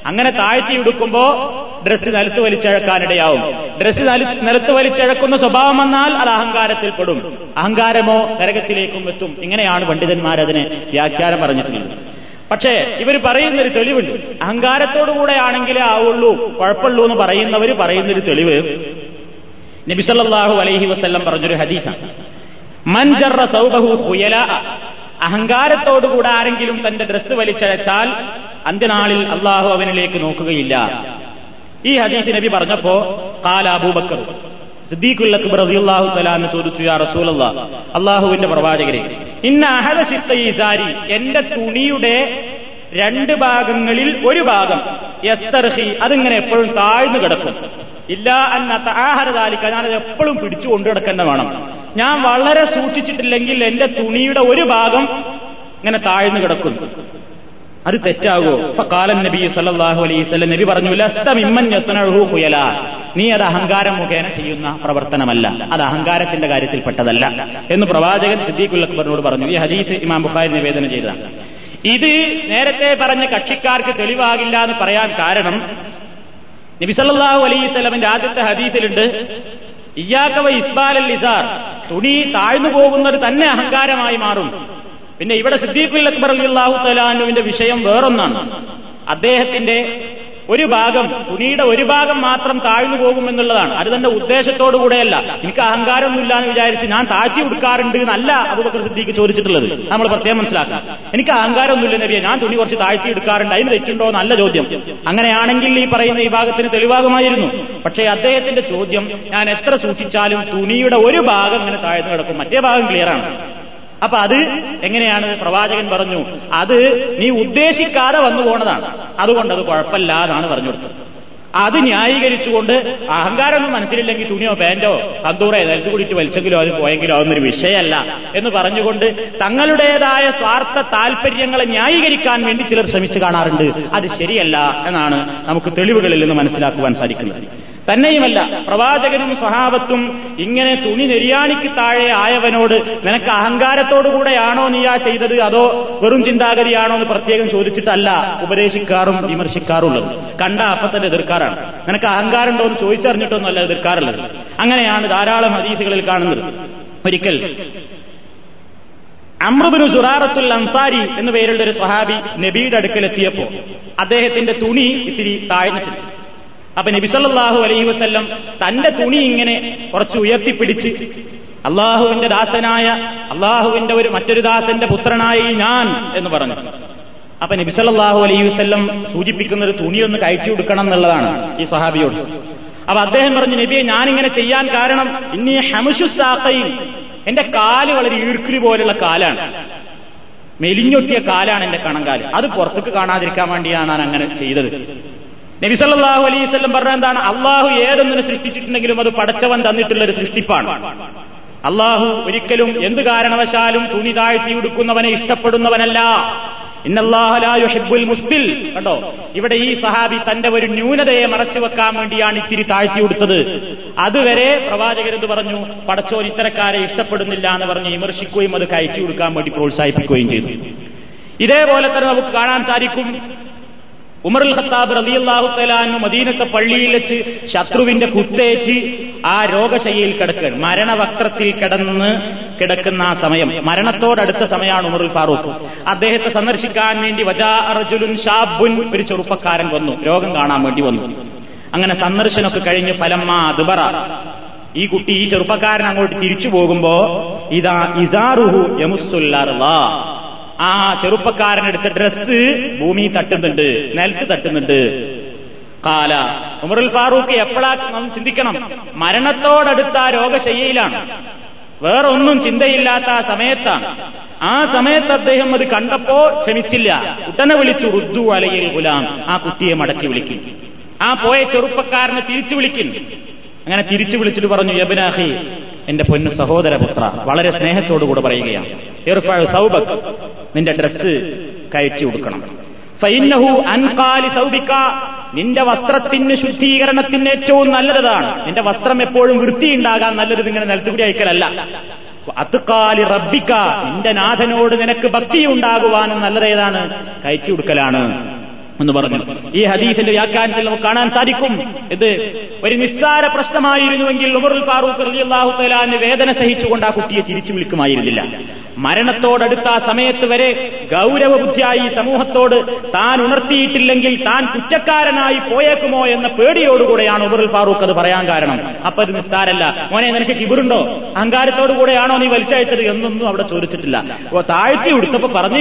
A: അങ്ങനെ താഴ്ത്തി ഉടുക്കുമ്പോ ഡ്രസ്സ് നിലത്ത് വലിച്ചഴക്കാനിടയാവും. ഡ്രസ്സ് നിലത്ത് വലിച്ചഴക്കുന്ന സ്വഭാവം വന്നാൽ അത് അഹങ്കാരത്തിൽ പെടും. അഹങ്കാരമോ നരകത്തിലേക്കും എത്തും. ഇങ്ങനെയാണ് പണ്ഡിതന്മാർ അതിനെ വ്യാഖ്യാനം പറഞ്ഞിട്ടുള്ളത്. പക്ഷേ ഇവർ പറയുന്നൊരു തെളിവുണ്ട്. അഹങ്കാരത്തോടുകൂടെ ആണെങ്കിലേ ആവുള്ളൂ കുഴപ്പമുള്ളൂ എന്ന് പറയുന്നവർ പറയുന്നൊരു തെളിവ് നബിസല്ലാഹു അലൈഹി വസ്ല്ലം പറഞ്ഞൊരു ഹദീസാണ്. മൻജറ സൗബഹു ഹുയല. അഹങ്കാരത്തോടുകൂടെ ആരെങ്കിലും തന്റെ ഡ്രസ്സ് വലിച്ചഴച്ചാൽ അന്ത്യനാളിൽ അള്ളാഹു അവനിലേക്ക് നോക്കുകയില്ല. ഈ ഹദീസ് നബി പറഞ്ഞപ്പോ കാല അബൂബക്കർ സിദ്ദീഖുൽ അക്ബർ ചോദിച്ചു യാ പ്രവാചകരെ ഇന്ന അഹദ സാരി എന്റെ തുണിയുടെ രണ്ട് ഭാഗങ്ങളിൽ ഒരു ഭാഗം. യസ്തർഹി അതിങ്ങനെ എപ്പോഴും താഴ്ന്നു കിടക്കും. ഇല്ല എന്ന താഹരതാലിക്ക ഞാനത് എപ്പോഴും പിടിച്ചു കൊണ്ടു കിടക്കുന്ന വേണം. ഞാൻ വളരെ സൂക്ഷിച്ചിട്ടില്ലെങ്കിൽ എന്റെ തുണിയുടെ ഒരു ഭാഗം ഇങ്ങനെ താഴ്ന്നു കിടക്കും. അത് തെറ്റാകോ? കാലൻ നബി സല്ലാഹു അലൈസ് നബി പറഞ്ഞു ലസ്തമിമ്മൻ നീ അത് അഹങ്കാരം മുഖേന ചെയ്യുന്ന പ്രവർത്തനമല്ല. അത് അഹങ്കാരത്തിന്റെ കാര്യത്തിൽപ്പെട്ടതല്ല എന്ന് പ്രവാചകൻ സിദ്ദീഖുൽ അക്ബറിനോട് പറഞ്ഞു. ഈ ഹദീസ് ഇമാം ബുഖാരി നിവേദനം ചെയ്തതാണ്. ഇത് നേരത്തെ പറഞ്ഞ കക്ഷിക്കാർക്ക് തെളിവാകില്ല എന്ന് പറയാൻ കാരണം നബിസല്ലാഹു അലൈസ്ലമിന്റെ ആദ്യത്തെ ഹദീസിലുണ്ട് ഇയാക്കവ ഇസ്ബാൽ അൽ ഇസാർ. തുണി താഴ്ന്നു പോകുന്നത് തന്നെ അഹങ്കാരമായി മാറും. പിന്നെ ഇവിടെ സിദ്ദീഖുൽ അക്ബർ അള്ളാഹു തലാനുവിന്റെ വിഷയം വേറൊന്നാണ്. അദ്ദേഹത്തിന്റെ ഒരു ഭാഗം തുണിയുടെ ഒരു ഭാഗം മാത്രം താഴ്ന്നു പോകുമെന്നുള്ളതാണ്. അത് തന്റെ ഉദ്ദേശത്തോടു കൂടെയല്ല എനിക്ക് അഹങ്കാരമൊന്നുമില്ല എന്ന് വിചാരിച്ച് ഞാൻ താഴ്ത്തി കൊടുക്കാറുണ്ട് എന്നല്ല അബുബക്കർ സിദ്ദീഖ് ചോദിച്ചിട്ടുള്ളത്. നമ്മൾ പ്രത്യേകം മനസ്സിലാക്കാം എനിക്ക് അഹങ്കാരമൊന്നുമില്ല നബിയെ. ഞാൻ തുണി കുറച്ച് താഴ്ത്തി എടുക്കാറുണ്ട്. അതിന് തെറ്റുണ്ടോ നല്ല ചോദ്യം. അങ്ങനെയാണെങ്കിൽ ഈ പറയുന്ന ഈ ഭാഗത്തിന് തെളിവാകുമായിരുന്നു. പക്ഷേ അദ്ദേഹത്തിന്റെ ചോദ്യം ഞാൻ എത്ര സൂക്ഷിച്ചാലും തുണിയുടെ ഒരു ഭാഗം ഇങ്ങനെ താഴ്ന്നു കിടക്കും. മറ്റേ ഭാഗം ക്ലിയറാണ് അപ്പൊ അത് എങ്ങനെയാണ്? പ്രവാചകൻ പറഞ്ഞു അത് നീ ഉദ്ദേശിക്കാതെ വന്നു പോണതാണ്. അതുകൊണ്ട് അത് കുഴപ്പമില്ലാതാണ് പറഞ്ഞു കൊടുത്തത്. അത് ന്യായീകരിച്ചുകൊണ്ട് അഹങ്കാരമൊന്നും മനസ്സിലില്ലെങ്കിൽ തുണിയോ പാന്റോ തന്തൂറോ നിലച്ചു കൂടിയിട്ട് വലിച്ചെങ്കിലോ അത് പോയെങ്കിലോ അതൊന്നൊരു വിഷയമല്ല എന്ന് പറഞ്ഞുകൊണ്ട് തങ്ങളുടേതായ സ്വാർത്ഥ താല്പര്യങ്ങളെ ന്യായീകരിക്കാൻ വേണ്ടി ചിലർ ശ്രമിച്ചു കാണാറുണ്ട്. അത് ശരിയല്ല എന്നാണ് നമുക്ക് തെളിവുകളിൽ നിന്ന് മനസ്സിലാക്കുവാൻ സാധിക്കുന്നത്. തന്നെയുമല്ല പ്രവാചകനും സ്വഹാബത്തും ഇങ്ങനെ തുണി നെരിയാണിക്ക് താഴെ ആയവനോട് നിനക്ക് അഹങ്കാരത്തോടുകൂടെയാണോ നീ ആ ചെയ്തത്? അതോ വെറും ചിന്താഗതിയാണോ എന്ന് പ്രത്യേകം ചോദിച്ചിട്ടല്ല ഉപദേശിക്കാറും വിമർശിക്കാറുള്ളത്. കണ്ട അപ്പൊ തന്നെ എതിർക്കാറാണ്. നിനക്ക് അഹങ്കാരമുണ്ടോ എന്ന് ചോദിച്ചറിഞ്ഞിട്ടൊന്നുമല്ല എതിർക്കാറുള്ളത്. അങ്ങനെയാണ് ധാരാളം ഹദീസുകളിൽ കാണുന്നത്. ഒരിക്കൽ അമ്രുബിനു സുറാറത്തുൽ അൻസാരി എന്ന പേരുള്ള ഒരു സ്വഹാബി നബിയുടെ അടുക്കൽ അടുക്കലെത്തിയപ്പോ അദ്ദേഹത്തിന്റെ തുണി ഇത്തിരി താഴ്ന്നിട്ടുണ്ട് അപ്പൊ നബി സല്ലല്ലാഹു അലൈഹി വസ്ല്ലം തന്റെ തുണി ഇങ്ങനെ കുറച്ച് ഉയർത്തിപ്പിടിച്ച് അള്ളാഹുവിന്റെ ദാസനായ അള്ളാഹുവിന്റെ ഒരു മറ്റൊരു ദാസന്റെ പുത്രനായി ഞാൻ എന്ന് പറഞ്ഞു. അപ്പൊ നബി സല്ലല്ലാഹു അലൈഹി വസ്ല്ലം സൂചിപ്പിക്കുന്ന ഒരു തുണി ഒന്ന് കഴിച്ചു കൊടുക്കണം എന്നുള്ളതാണ് ഈ സഹാബിയോട് അപ്പൊ അദ്ദേഹം പറഞ്ഞു നബിയെ ഞാനിങ്ങനെ ചെയ്യാൻ കാരണം ഇനി ഹമുഷുസാഖയിൽ എന്റെ കാൽ വളരെ ഈർക്കിലി പോലുള്ള കാലാണ്. മെലിഞ്ഞൊട്ടിയ കാലാണ് എന്റെ കണങ്കാൽ. അത് പുറത്തേക്ക് കാണാതിരിക്കാൻ വേണ്ടിയാണ് ഞാൻ അങ്ങനെ ചെയ്തത്. നബി സല്ലല്ലാഹു അലൈഹി വസല്ലം പറഞ്ഞ എന്താണ്? അള്ളാഹു ഏതൊന്നിനെ സൃഷ്ടിച്ചിട്ടുണ്ടെങ്കിലും അത് പടച്ചവൻ തന്നിട്ടുള്ള ഒരു സൃഷ്ടിപ്പാണ്. അള്ളാഹു ഒരിക്കലും എന്ത് കാരണവശാലും തുണി താഴ്ത്തി ഉടുക്കുന്നവനെ ഇഷ്ടപ്പെടുന്നവനല്ല. ഇന്നല്ലാഹുൽ മുസ്തിൽ കണ്ടോ? ഇവിടെ ഈ സഹാബി തന്റെ ഒരു ന്യൂനതയെ മറച്ചു വെക്കാൻ വേണ്ടിയാണ് ഇത്തിരി താഴ്ത്തി കൊടുത്തത് അതുവരെ പ്രവാചകരെന്ന് പറഞ്ഞു? പടച്ചോൻ ഇത്തരക്കാരെ ഇഷ്ടപ്പെടുന്നില്ല എന്ന് പറഞ്ഞ് വിമർശിക്കുകയും അത് കയറ്റി കൊടുക്കാൻ വേണ്ടി പ്രോത്സാഹിപ്പിക്കുകയും ചെയ്തു. ഇതേപോലെ തന്നെ നമുക്ക് കാണാൻ സാധിക്കും. ഉമറുൽ ഖത്താബ് റളിയല്ലാഹു തലാനു മദീനത്തെ പള്ളിയിൽ വെച്ച് ശത്രുവിന്റെ കുത്തേറ്റ് ആ രോഗശയ്യയിൽ കിടക്കുകയാണ്. മരണവക്രത്തിൽ കിടന്ന് കിടക്കുന്ന ആ സമയം. മരണത്തോടടുത്ത സമയമാണ് ഉമറുൽ ഫാറൂഖ്. അദ്ദേഹത്തെ സന്ദർശിക്കാൻ വേണ്ടി വജാ അർജുലുൻ ഷാബുൻ ഒരു ചെറുപ്പക്കാരൻ വന്നു. രോഗം കാണാൻ വേണ്ടി വന്നു. അങ്ങനെ സന്ദർശനമൊക്കെ കഴിഞ്ഞ് ഫലമ്മ അതുബറ ഈ കുട്ടി ഈ ചെറുപ്പക്കാരൻ അങ്ങോട്ട് തിരിച്ചു പോകുമ്പോ ഇതാ ഇസാറുഹു യമുസുല്ലാ ആ ചെറുപ്പക്കാരൻ എടുത്ത ഡ്രസ്സ് ഭൂമി തട്ടുന്നുണ്ട് നിലത്ത് തട്ടുന്നുണ്ട്. കാല ഉമറുൽ ഫാറൂഖ് എപ്പോഴാ നാം ചിന്തിക്കണം? മരണത്തോടടുത്ത ആ രോഗശയ്യയിലാണ്. വേറൊന്നും ചിന്തയില്ലാത്ത ആ സമയത്താണ്. ആ സമയത്ത് അദ്ദേഹം അത് കണ്ടപ്പോ ക്ഷമിച്ചില്ല. ഉടനെ വിളിച്ചു റുദ്ദു അലയിൽ ഗുലാം. ആ കുട്ടിയെ മടക്കി വിളിക്കും. ആ പോയ ചെറുപ്പക്കാരനെ തിരിച്ചു വിളിക്കും. അങ്ങനെ തിരിച്ചു വിളിച്ചിട്ട് പറഞ്ഞു യബനാഹി എന്റെ പൊന്നു സഹോദരപുത്ര വളരെ സ്നേഹത്തോടുകൂടെ പറയുകയാണ്. ഇർഫഅ് സൗബക് നിന്റെ ഡ്രസ്സ് കയറ്റി കൊടുക്കണം ഫൈന്നഹു അൻകാലി സൗബിക്ക നിന്റെ വസ്ത്രത്തിന് ശുദ്ധീകരണത്തിന് ഏറ്റവും നല്ലതാണ്. നിന്റെ വസ്ത്രം എപ്പോഴും വൃത്തിയുണ്ടാകാൻ നല്ലത് ഇങ്ങനെ നിലത്തുകൂടി അയക്കലല്ല. അത്തുക്കാലി റബ്ബിക്ക നിന്റെ നാഥനോട് നിനക്ക് ഭക്തി ഉണ്ടാകുവാനും നല്ലതേതാണ് കയറ്റി കൊടുക്കലാണ് എന്ന് പറഞ്ഞു. ഈ ഹദീസിന്റെ വ്യാഖ്യാനത്തിൽ നമുക്ക് കാണാൻ സാധിക്കും. ഇത് ഒരു നിസ്സാര പ്രശ്നമായിരുന്നുവെങ്കിൽ ഉമറുൽ ഫാറൂഖ് അള്ളാഹു തലാന് വേദന സഹിച്ചുകൊണ്ട് ആ കുട്ടിയെ തിരിച്ചു വിളിക്കുമായിരുന്നില്ല. മരണത്തോടടുത്ത ആ സമയത്ത് വരെ ഗൗരവബുദ്ധിയായി സമൂഹത്തോട് താൻ ഉണർത്തിയിട്ടില്ലെങ്കിൽ താൻ കുറ്റക്കാരനായി പോയേക്കുമോ എന്ന പേടിയോടുകൂടെയാണ് ഉമറുൽ ഫാറൂഖ് അത് പറയാൻ കാരണം. അപ്പൊ അത് നിസ്സാരല്ല. മോനെ നിനക്ക് കിബിറുണ്ടോ? അഹങ്കാരത്തോടുകൂടെയാണോ നീ വലിച്ചയച്ചത് എന്നൊന്നും അവിടെ ചോദിച്ചിട്ടില്ല. താഴ്ത്തി ഉടുത്തപ്പോ പറഞ്ഞു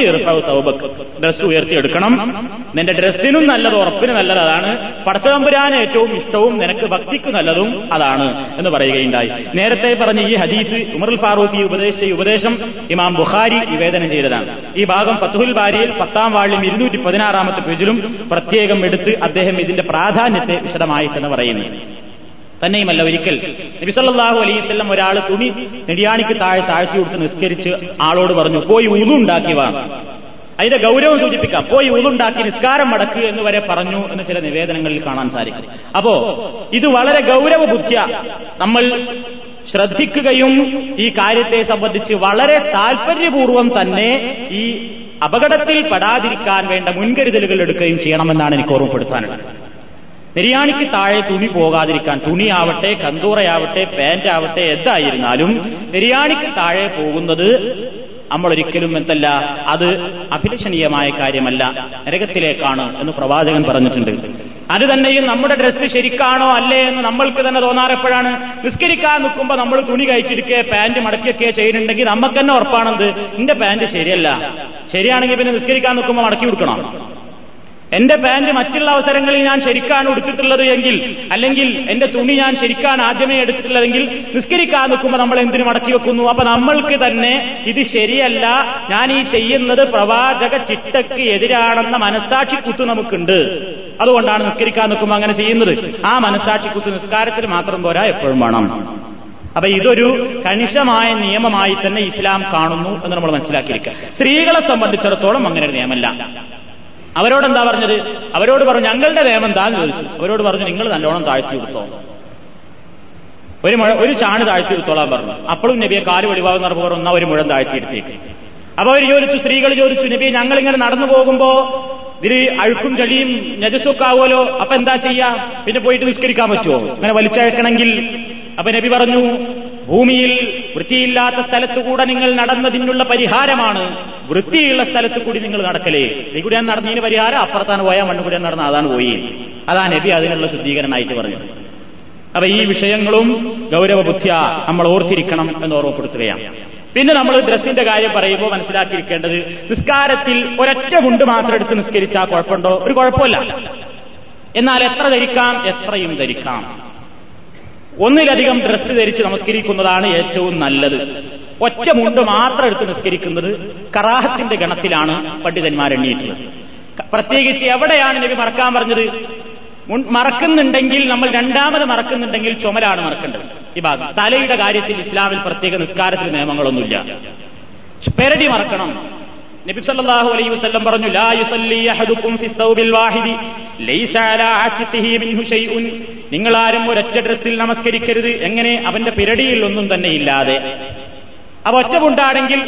A: ഡ്രസ് ഉയർത്തിയെടുക്കണം. നിന്റെ ഡ്രസ്സിനും നല്ലത് ഉറപ്പിന് നല്ലത് അതാണ്. പടച്ചതമ്പുരാൻ ഏറ്റവും ഇഷ്ടവും നിനക്ക് ഭക്തിക്ക് നല്ലതും അതാണ് എന്ന് പറയുകയുണ്ടായി. നേരത്തെ പറഞ്ഞ ഈ ഹദീസ് ഉമറുൽ ഫാറൂഖ് ഉപദേശിച്ച ഉപദേശം ഇമാം ബുഖാരി നിവേദനം ചെയ്തതാണ്. ഈ ഭാഗം ഫത്തുഹുൽ ബാരിയിൽ പത്താം വാളിലും ഇരുന്നൂറ്റി പതിനാറാമത്തെ പേജിലും പ്രത്യേകം എടുത്ത് അദ്ദേഹം ഇതിന്റെ പ്രാധാന്യത്തെ വിശദമായിട്ടെന്ന് പറയുന്നു. തന്നെയുമല്ല ഒരിക്കൽ നബിസല്ലാഹു അലൈവല്ലം ഒരാൾ തുണി നെടിയാണിക്ക് താഴെ താഴ്ത്തി കൊടുത്ത് നിസ്കരിച്ച് ആളോട് പറഞ്ഞു പോയി ഉണ്ടാക്കി വാ. അതിന്റെ ഗൗരവം സൂചിപ്പിക്കാം. പോയി ഉളുണ്ടാക്കി നിസ്കാരം മടക്ക് എന്ന് വരെ പറഞ്ഞു എന്ന് ചില നിവേദനങ്ങളിൽ കാണാൻ സാധിക്കും. അപ്പോ ഇത് വളരെ ഗൗരവ ബുദ്ധിയ നമ്മൾ ശ്രദ്ധിക്കുകയും ഈ കാര്യത്തെ സംബന്ധിച്ച് വളരെ താല്പര്യപൂർവം തന്നെ ഈ അപകടത്തിൽ പെടാതിരിക്കാൻ വേണ്ട മുൻകരുതലുകൾ എടുക്കുകയും ചെയ്യണമെന്നാണ് എനിക്ക് ഓർമ്മപ്പെടുത്താനുള്ളത്. നിര്യാണിക്ക് താഴെ തുണി പോകാതിരിക്കാൻ തുണിയാവട്ടെ കന്തൂറയാവട്ടെ പാന്റ് ആവട്ടെ എന്തായിരുന്നാലും നിര്യാണിക്ക് താഴെ പോകുന്നത് നമ്മൾ ഒരിക്കലും എന്തല്ല അത് അഭിലഷണീയമായ കാര്യമല്ല നരകത്തിലേക്കാണ് എന്ന് പ്രവാചകൻ പറഞ്ഞിട്ടുണ്ട്. അത് തന്നെയും നമ്മുടെ ഡ്രസ്സ് ശരിക്കാണോ അല്ലേ എന്ന് നമ്മൾക്ക് തന്നെ തോന്നാറെപ്പോഴാണ്. നിസ്കരിക്കാൻ നിൽക്കുമ്പോൾ നമ്മൾ തുണി കഴിച്ചിരിക്കുക പാന്റ് മടക്കിയൊക്കെ ചെയ്യുന്നുണ്ടെങ്കിൽ നമുക്ക് തന്നെ ഉറപ്പാണെന്ത്? നിന്റെ പാന്റ് ശരിയല്ല. ശരിയാണെങ്കിൽ പിന്നെ നിസ്കരിക്കാൻ നിൽക്കുമ്പോൾ മടക്കി കൊടുക്കണം എന്റെ പാന്റ് മറ്റുള്ള അവസരങ്ങളിൽ ഞാൻ ശരിക്കാണ് എടുത്തിട്ടുള്ളത് എങ്കിൽ അല്ലെങ്കിൽ എന്റെ തുണി ഞാൻ ശരിക്കാണ് ആദ്യമേ എടുത്തിട്ടുള്ളതെങ്കിൽ നിസ്കരിക്കാൻ നിൽക്കുമ്പോൾ നമ്മൾ എന്തിനു മടക്കി വെക്കുന്നു? അപ്പൊ നമ്മൾക്ക് തന്നെ ഇത് ശരിയല്ല. ഞാൻ ഈ ചെയ്യുന്നത് പ്രവാചക ചിട്ടക്ക് എതിരാണെന്ന മനസാക്ഷി കുത്ത് നമുക്കുണ്ട്. അതുകൊണ്ടാണ് നിസ്കരിക്കാൻ നിൽക്കുമ്പോൾ അങ്ങനെ ചെയ്യുന്നത്. ആ മനസാക്ഷി കുത്ത് നിസ്കാരത്തിന് മാത്രം പോരാ എപ്പോഴും വേണം. അപ്പൊ ഇതൊരു കണിശമായ നിയമമായി തന്നെ ഇസ്ലാം കാണുന്നു എന്ന് നമ്മൾ മനസ്സിലാക്കിയിരിക്കുക. സ്ത്രീകളെ സംബന്ധിച്ചിടത്തോളം അങ്ങനെ ഒരു നിയമമല്ല അവരോട് എന്താ പറഞ്ഞത്? അവരോട് പറഞ്ഞു ഞങ്ങളുടെ നിയമം എന്താന്ന് ചോദിച്ചു. അവരോട് പറഞ്ഞു നിങ്ങൾ നല്ലോണം താഴ്ത്തി കൊടുത്തോ ഒരു മുഴ ഒരു ചാണ് താഴ്ത്തി എടുത്തോളാൻ പറഞ്ഞു. അപ്പോഴും നബിയെ കാൽ വെളിവാകുന്ന പറഞ്ഞ ഒന്നാ ഒരു മുഴം താഴ്ത്തി എടുത്തിട്ട് അപ്പൊ അവർ ചോദിച്ചു സ്ത്രീകൾ ചോദിച്ചു നബിയെ ഞങ്ങൾ ഇങ്ങനെ നടന്നു പോകുമ്പോ ഇതിൽ അഴുക്കും ചളിയും നജസ്സൊക്കെ ആവുമല്ലോ? അപ്പൊ എന്താ ചെയ്യാ? പിന്നെ പോയിട്ട് നിസ്കരിക്കാൻ പറ്റുമോ? അങ്ങനെ വലിച്ചഴക്കണമെങ്കിൽ? അപ്പൊ നബി പറഞ്ഞു ഭൂമിയിൽ വൃത്തിയില്ലാത്ത സ്ഥലത്തു കൂടെ നിങ്ങൾ നടന്നതിനുള്ള പരിഹാരമാണ്. വൃത്തിയുള്ള സ്ഥലത്ത് കൂടി നിങ്ങൾ നടക്കലേ. ഈ കൂടി നടന്നതിന് പരിഹാരം അപ്പുറത്താണ് പോയാൽ മണ്ണു കൂടി നടന്ന അതാണ് പോയി. അതാ നബി അതിനുള്ള ശുദ്ധീകരണമായിട്ട് പറഞ്ഞത്. അപ്പൊ ഈ വിഷയങ്ങളും ഗൗരവ ബുദ്ധിയ നമ്മൾ ഓർത്തിരിക്കണം എന്ന് ഓർമ്മപ്പെടുത്തുകയാണ്. പിന്നെ നമ്മൾ ഡ്രസ്സിന്റെ കാര്യം പറയുമ്പോൾ മനസ്സിലാക്കിയിരിക്കേണ്ടത് നിസ്കാരത്തിൽ ഒരൊറ്റ മുണ്ട് മാത്രം എടുത്ത് നിസ്കരിച്ചാൽ കുഴപ്പമുണ്ടോ? ഒരു കുഴപ്പമില്ല. എന്നാൽ എത്ര ധരിക്കാം? എത്രയും ധരിക്കാം. ഒന്നിലധികം ഡ്രസ്സ് ധരിച്ച് നമസ്കരിക്കുന്നതാണ് ഏറ്റവും നല്ലത്. ഒറ്റ മുണ്ട് മാത്രം എടുത്ത് നിസ്കരിക്കുന്നത് കറാഹത്തിന്റെ ഗണത്തിലാണ് പണ്ഡിതന്മാർ എണ്ണിയിട്ടുള്ളത്. പ്രത്യേകിച്ച് എവിടെയാണ് നബി മറക്കാൻ പറഞ്ഞത്? മറക്കുന്നുണ്ടെങ്കിൽ നമ്മൾ രണ്ടാമത് മറക്കുന്നുണ്ടെങ്കിൽ ചുമലാണ് മറക്കേണ്ടത്. ഈ ഭാഗം. തലയുടെ കാര്യത്തിൽ ഇസ്ലാമിൽ പ്രത്യേക നിസ്കാരത്തിന് നിയമങ്ങളൊന്നുമില്ല. പെരടി മറക്കണം. നബി സല്ലല്ലാഹു അലൈഹി വസല്ലം പറഞ്ഞു ലാ വാഹിദി ലൈസ നിങ്ങൾ ആരും ഒരൊറ്റ ഡ്രസ്സിൽ നമസ്കരിക്കരുത്. എങ്ങനെ? അവന്റെ പിരടിയിൽ ഒന്നും തന്നെ ഇല്ലാതെ. അപ്പൊ ഒറ്റ കൊണ്ടാണെങ്കിൽ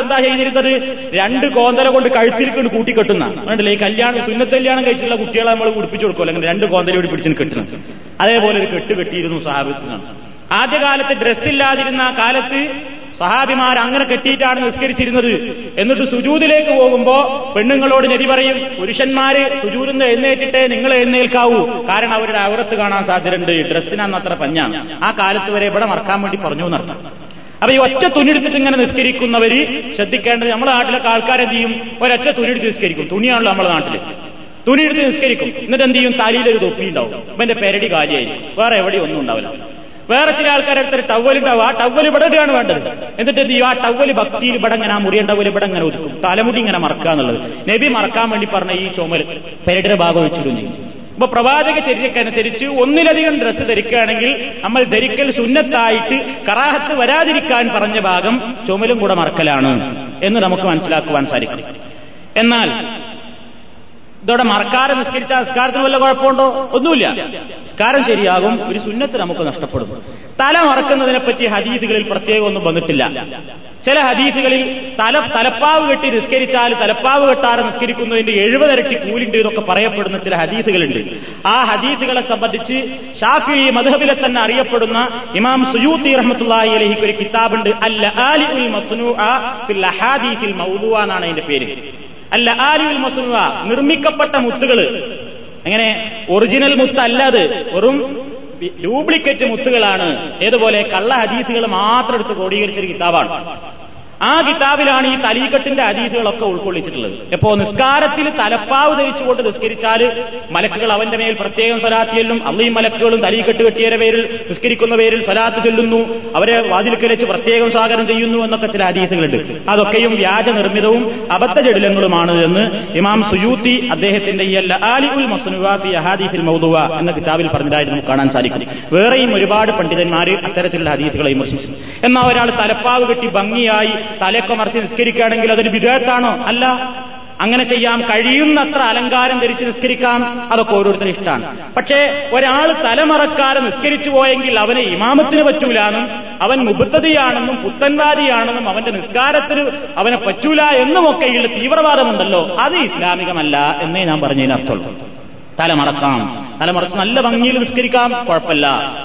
A: എന്താ ചെയ്തിരുന്നത്? രണ്ട് കോന്തല കൊണ്ട് കഴുത്തിരിക്കൊണ്ട് കൂട്ടിക്കെട്ടുന്ന. അതുകൊണ്ടല്ലേ ഈ കല്യാണം സുന്നത്ത് കല്യാണം കഴിച്ചുള്ള കുട്ടികളെ നമ്മൾ കുടിപ്പിച്ചു കൊടുക്കുമല്ലോ അങ്ങനെ രണ്ട് കോന്തലോട് പിടിച്ചു കെട്ടുന്നത്. അതേപോലെ ഒരു കെട്ട് കെട്ടിയിരുന്നു സ്വഹാബത്തിനാണ് ആദ്യകാലത്ത് ഡ്രസ്സില്ലാതിരുന്ന കാലത്ത് സഹാബിമാർ അങ്ങനെ കെട്ടിയിട്ടാണ് നിസ്കരിച്ചിരുന്നത്. എന്നിട്ട് സുജൂതിലേക്ക് പോകുമ്പോ പെണ്ണുങ്ങളോട് നബി പറയും പുരുഷന്മാര് സുജൂരിന്ന് എഴുന്നേറ്റിട്ടേ നിങ്ങൾ എഴുന്നേൽക്കാവൂ. കാരണം അവരുടെ അവിടത്ത് കാണാൻ സാധ്യതയുണ്ട്. ഡ്രസ്സിനാന്ന് അത്ര പഞ്ഞാണ് ആ കാലത്ത് വരെ ഇവിടെ മറക്കാൻ വേണ്ടി പറഞ്ഞു എന്നർത്ഥം. അപ്പൊ ഈ ഒറ്റ തുണിയെടുത്തിട്ട് ഇങ്ങനെ നിസ്കരിക്കുന്നവര് ശ്രദ്ധിക്കേണ്ടത് നമ്മുടെ നാട്ടിലൊക്കെ ആൾക്കാരെന്ത് ചെയ്യും? ഒരൊറ്റ തുണിയെടുത്ത് നിസ്കരിക്കും. തുണിയാണല്ലോ നമ്മുടെ നാട്ടിൽ. തുണിയെടുത്ത് നിസ്കരിക്കും. എന്നിട്ട് എന്ത് ചെയ്യും? തലയിലൊരു തൊപ്പി ഉണ്ടാവും. അപ്പൊ എന്റെ പെരടി കാലിയായി. വേറെ എവിടെയും ഒന്നും ഉണ്ടാവില്ല. വേറെ ചില ആൾക്കാരെ ടവൽ ഉണ്ടാവും. ആ ടവൽ ഇവിടെ ഇടുകയാണ് വേണ്ടത്. എന്നിട്ട് ആ ടവൽ ഭക്തിയിൽ ഇവിടെ ഇങ്ങനെ ആ മുറിയ ടവൽ ഇവിടെ ഇങ്ങനെ ഒതുക്കും. തലമുടി ഇങ്ങനെ മറക്കുക എന്നുള്ളത്. നബി മറക്കാൻ വേണ്ടി പറഞ്ഞ ഈ ചുമൽ പെരടിയുടെ ഭാഗം വെച്ചിരുന്നു അപ്പൊ പ്രവാചക ചര്യക്കനുസരിച്ച് ഒന്നിലധികം ഡ്രസ്സ് ധരിക്കുകയാണെങ്കിൽ നമ്മൾ ധരിക്കൽ സുന്നത്തായിട്ട് കറാഹത്ത് വരാതിരിക്കാൻ പറഞ്ഞ ഭാഗം ചുമലും കൂടെ മറക്കലാണ് എന്ന് നമുക്ക് മനസ്സിലാക്കുവാൻ സാധിക്കും. എന്നാൽ ഇതോടെ മറക്കാരം നിസ്കരിച്ച നിസ്കാരത്തിന് വല്ല കുഴപ്പമുണ്ടോ? ഒന്നുമില്ല. നിസ്കാരം ശരിയാകും ഒരു സുന്നത്ത് നമുക്ക് നഷ്ടപ്പെടും. തല മറക്കുന്നതിനെ പറ്റി ഹദീസുകളിൽ പ്രത്യേകം ഒന്നും വന്നിട്ടില്ല. ചില ഹദീസുകളിൽ തല തലപ്പാവ് കെട്ടി നിസ്കരിച്ചാൽ തലപ്പാവ് കെട്ടാതെ നിസ്കരിക്കുന്നതിന്റെ എഴുപതരട്ടി കൂലിണ്ട് എന്നൊക്കെ പറയപ്പെടുന്ന ചില ഹദീസുകളുണ്ട്. ആ ഹദീസുകളെ സംബന്ധിച്ച് ഷാഫി മധുഹബിലെ തന്നെ അറിയപ്പെടുന്ന ഇമാം സുയൂത്തി റഹ്മത്തുള്ളാഹി അലഹിക്ക് ഒരു കിതാബുണ്ട്. അല്ല അലി ഉൽ മസ്നു ഫിൽ അഹാദീസിൽ മൗദുവ അതിന്റെ പേര്. അല്ല ആലിയുൽ മസുവ നിർമ്മിക്കപ്പെട്ട മുത്തുകൾ അങ്ങനെ ഒറിജിനൽ മുത്തല്ല അത്. വെറും ഡ്യൂപ്ലിക്കേറ്റ് മുത്തുകളാണ്. ഏതുപോലെ കള്ള ഹദീസുകൾ മാത്രം എടുത്ത് ക്രോഡീകരിച്ചൊരു കിതാബാണ്. ആ കിതാബിലാണ് ഈ തലീക്കെട്ടിന്റെ അതീതികളൊക്കെ ഉൾക്കൊള്ളിച്ചിട്ടുള്ളത്. എപ്പോ നിസ്കാരത്തിൽ തലപ്പാവ് ധരിച്ചുകൊണ്ട് നിസ്കരിച്ചാൽ മലക്കുകൾ അവന്റെ മേൽ പ്രത്യേകം സ്വലാത്ത് ചെല്ലും. അള്ളയും മലക്കുകളും തലീക്കെട്ട് കെട്ടിയവരുടെ പേരിൽ നിസ്കരിക്കുന്ന പേരിൽ സ്വലാത്ത് ചൊല്ലുന്നു. അവരെ വാതിൽക്കലിച്ച് പ്രത്യേകം സ്വാഗതം ചെയ്യുന്നു എന്നൊക്കെ ചില ഹദീസുകളുണ്ട് അതൊക്കെയും വ്യാജ നിർമ്മിതവും അബദ്ധജടിലങ്ങളുമാണ് എന്ന് ഇമാം സുയൂത്തി അദ്ദേഹത്തിന്റെ ഈ അല്ല ആലി ഉൽ മസ്നുവാഫി അഹാദീഫിൽ എന്ന കിതാബിൽ പറഞ്ഞതായിട്ട് നമുക്ക് കാണാൻ സാധിക്കും. വേറെയും ഒരുപാട് പണ്ഡിതന്മാർ അത്തരത്തിലുള്ള ഹദീസുകളെ വിമർശിച്ചു. എന്നാൽ ഒരാൾ തലപ്പാവ് കെട്ടി ഭംഗിയായി തലയൊക്കെ മറിച്ച് നിസ്കരിക്കുകയാണെങ്കിൽ അതൊരു വിധേയത്താണോ അല്ല. അങ്ങനെ ചെയ്യാം കഴിയുന്നത്ര അലങ്കാരം ധരിച്ച് നിസ്കരിക്കാം. അതൊക്കെ ഓരോരുത്തരും ഇഷ്ടമാണ്. പക്ഷേ ഒരാൾ തലമറക്കാതെ നിസ്കരിച്ചു പോയെങ്കിൽ അവനെ ഇമാമത്തിന് പറ്റൂലാന്നും അവൻ മുബുദ്ധതയാണെന്നും പുത്തൻവാദിയാണെന്നും അവന്റെ നിസ്കാരത്തിന് അവനെ പറ്റൂല എന്നുമൊക്കെയുള്ള തീവ്രവാദമുണ്ടല്ലോ. അത് ഇസ്ലാമികമല്ല എന്നേ ഞാൻ പറഞ്ഞതിന് അർത്ഥമുള്ളൂ. തലമറക്കാം. തലമറച്ച് നല്ല ഭംഗിയിൽ നിസ്കരിക്കാം കുഴപ്പമില്ല.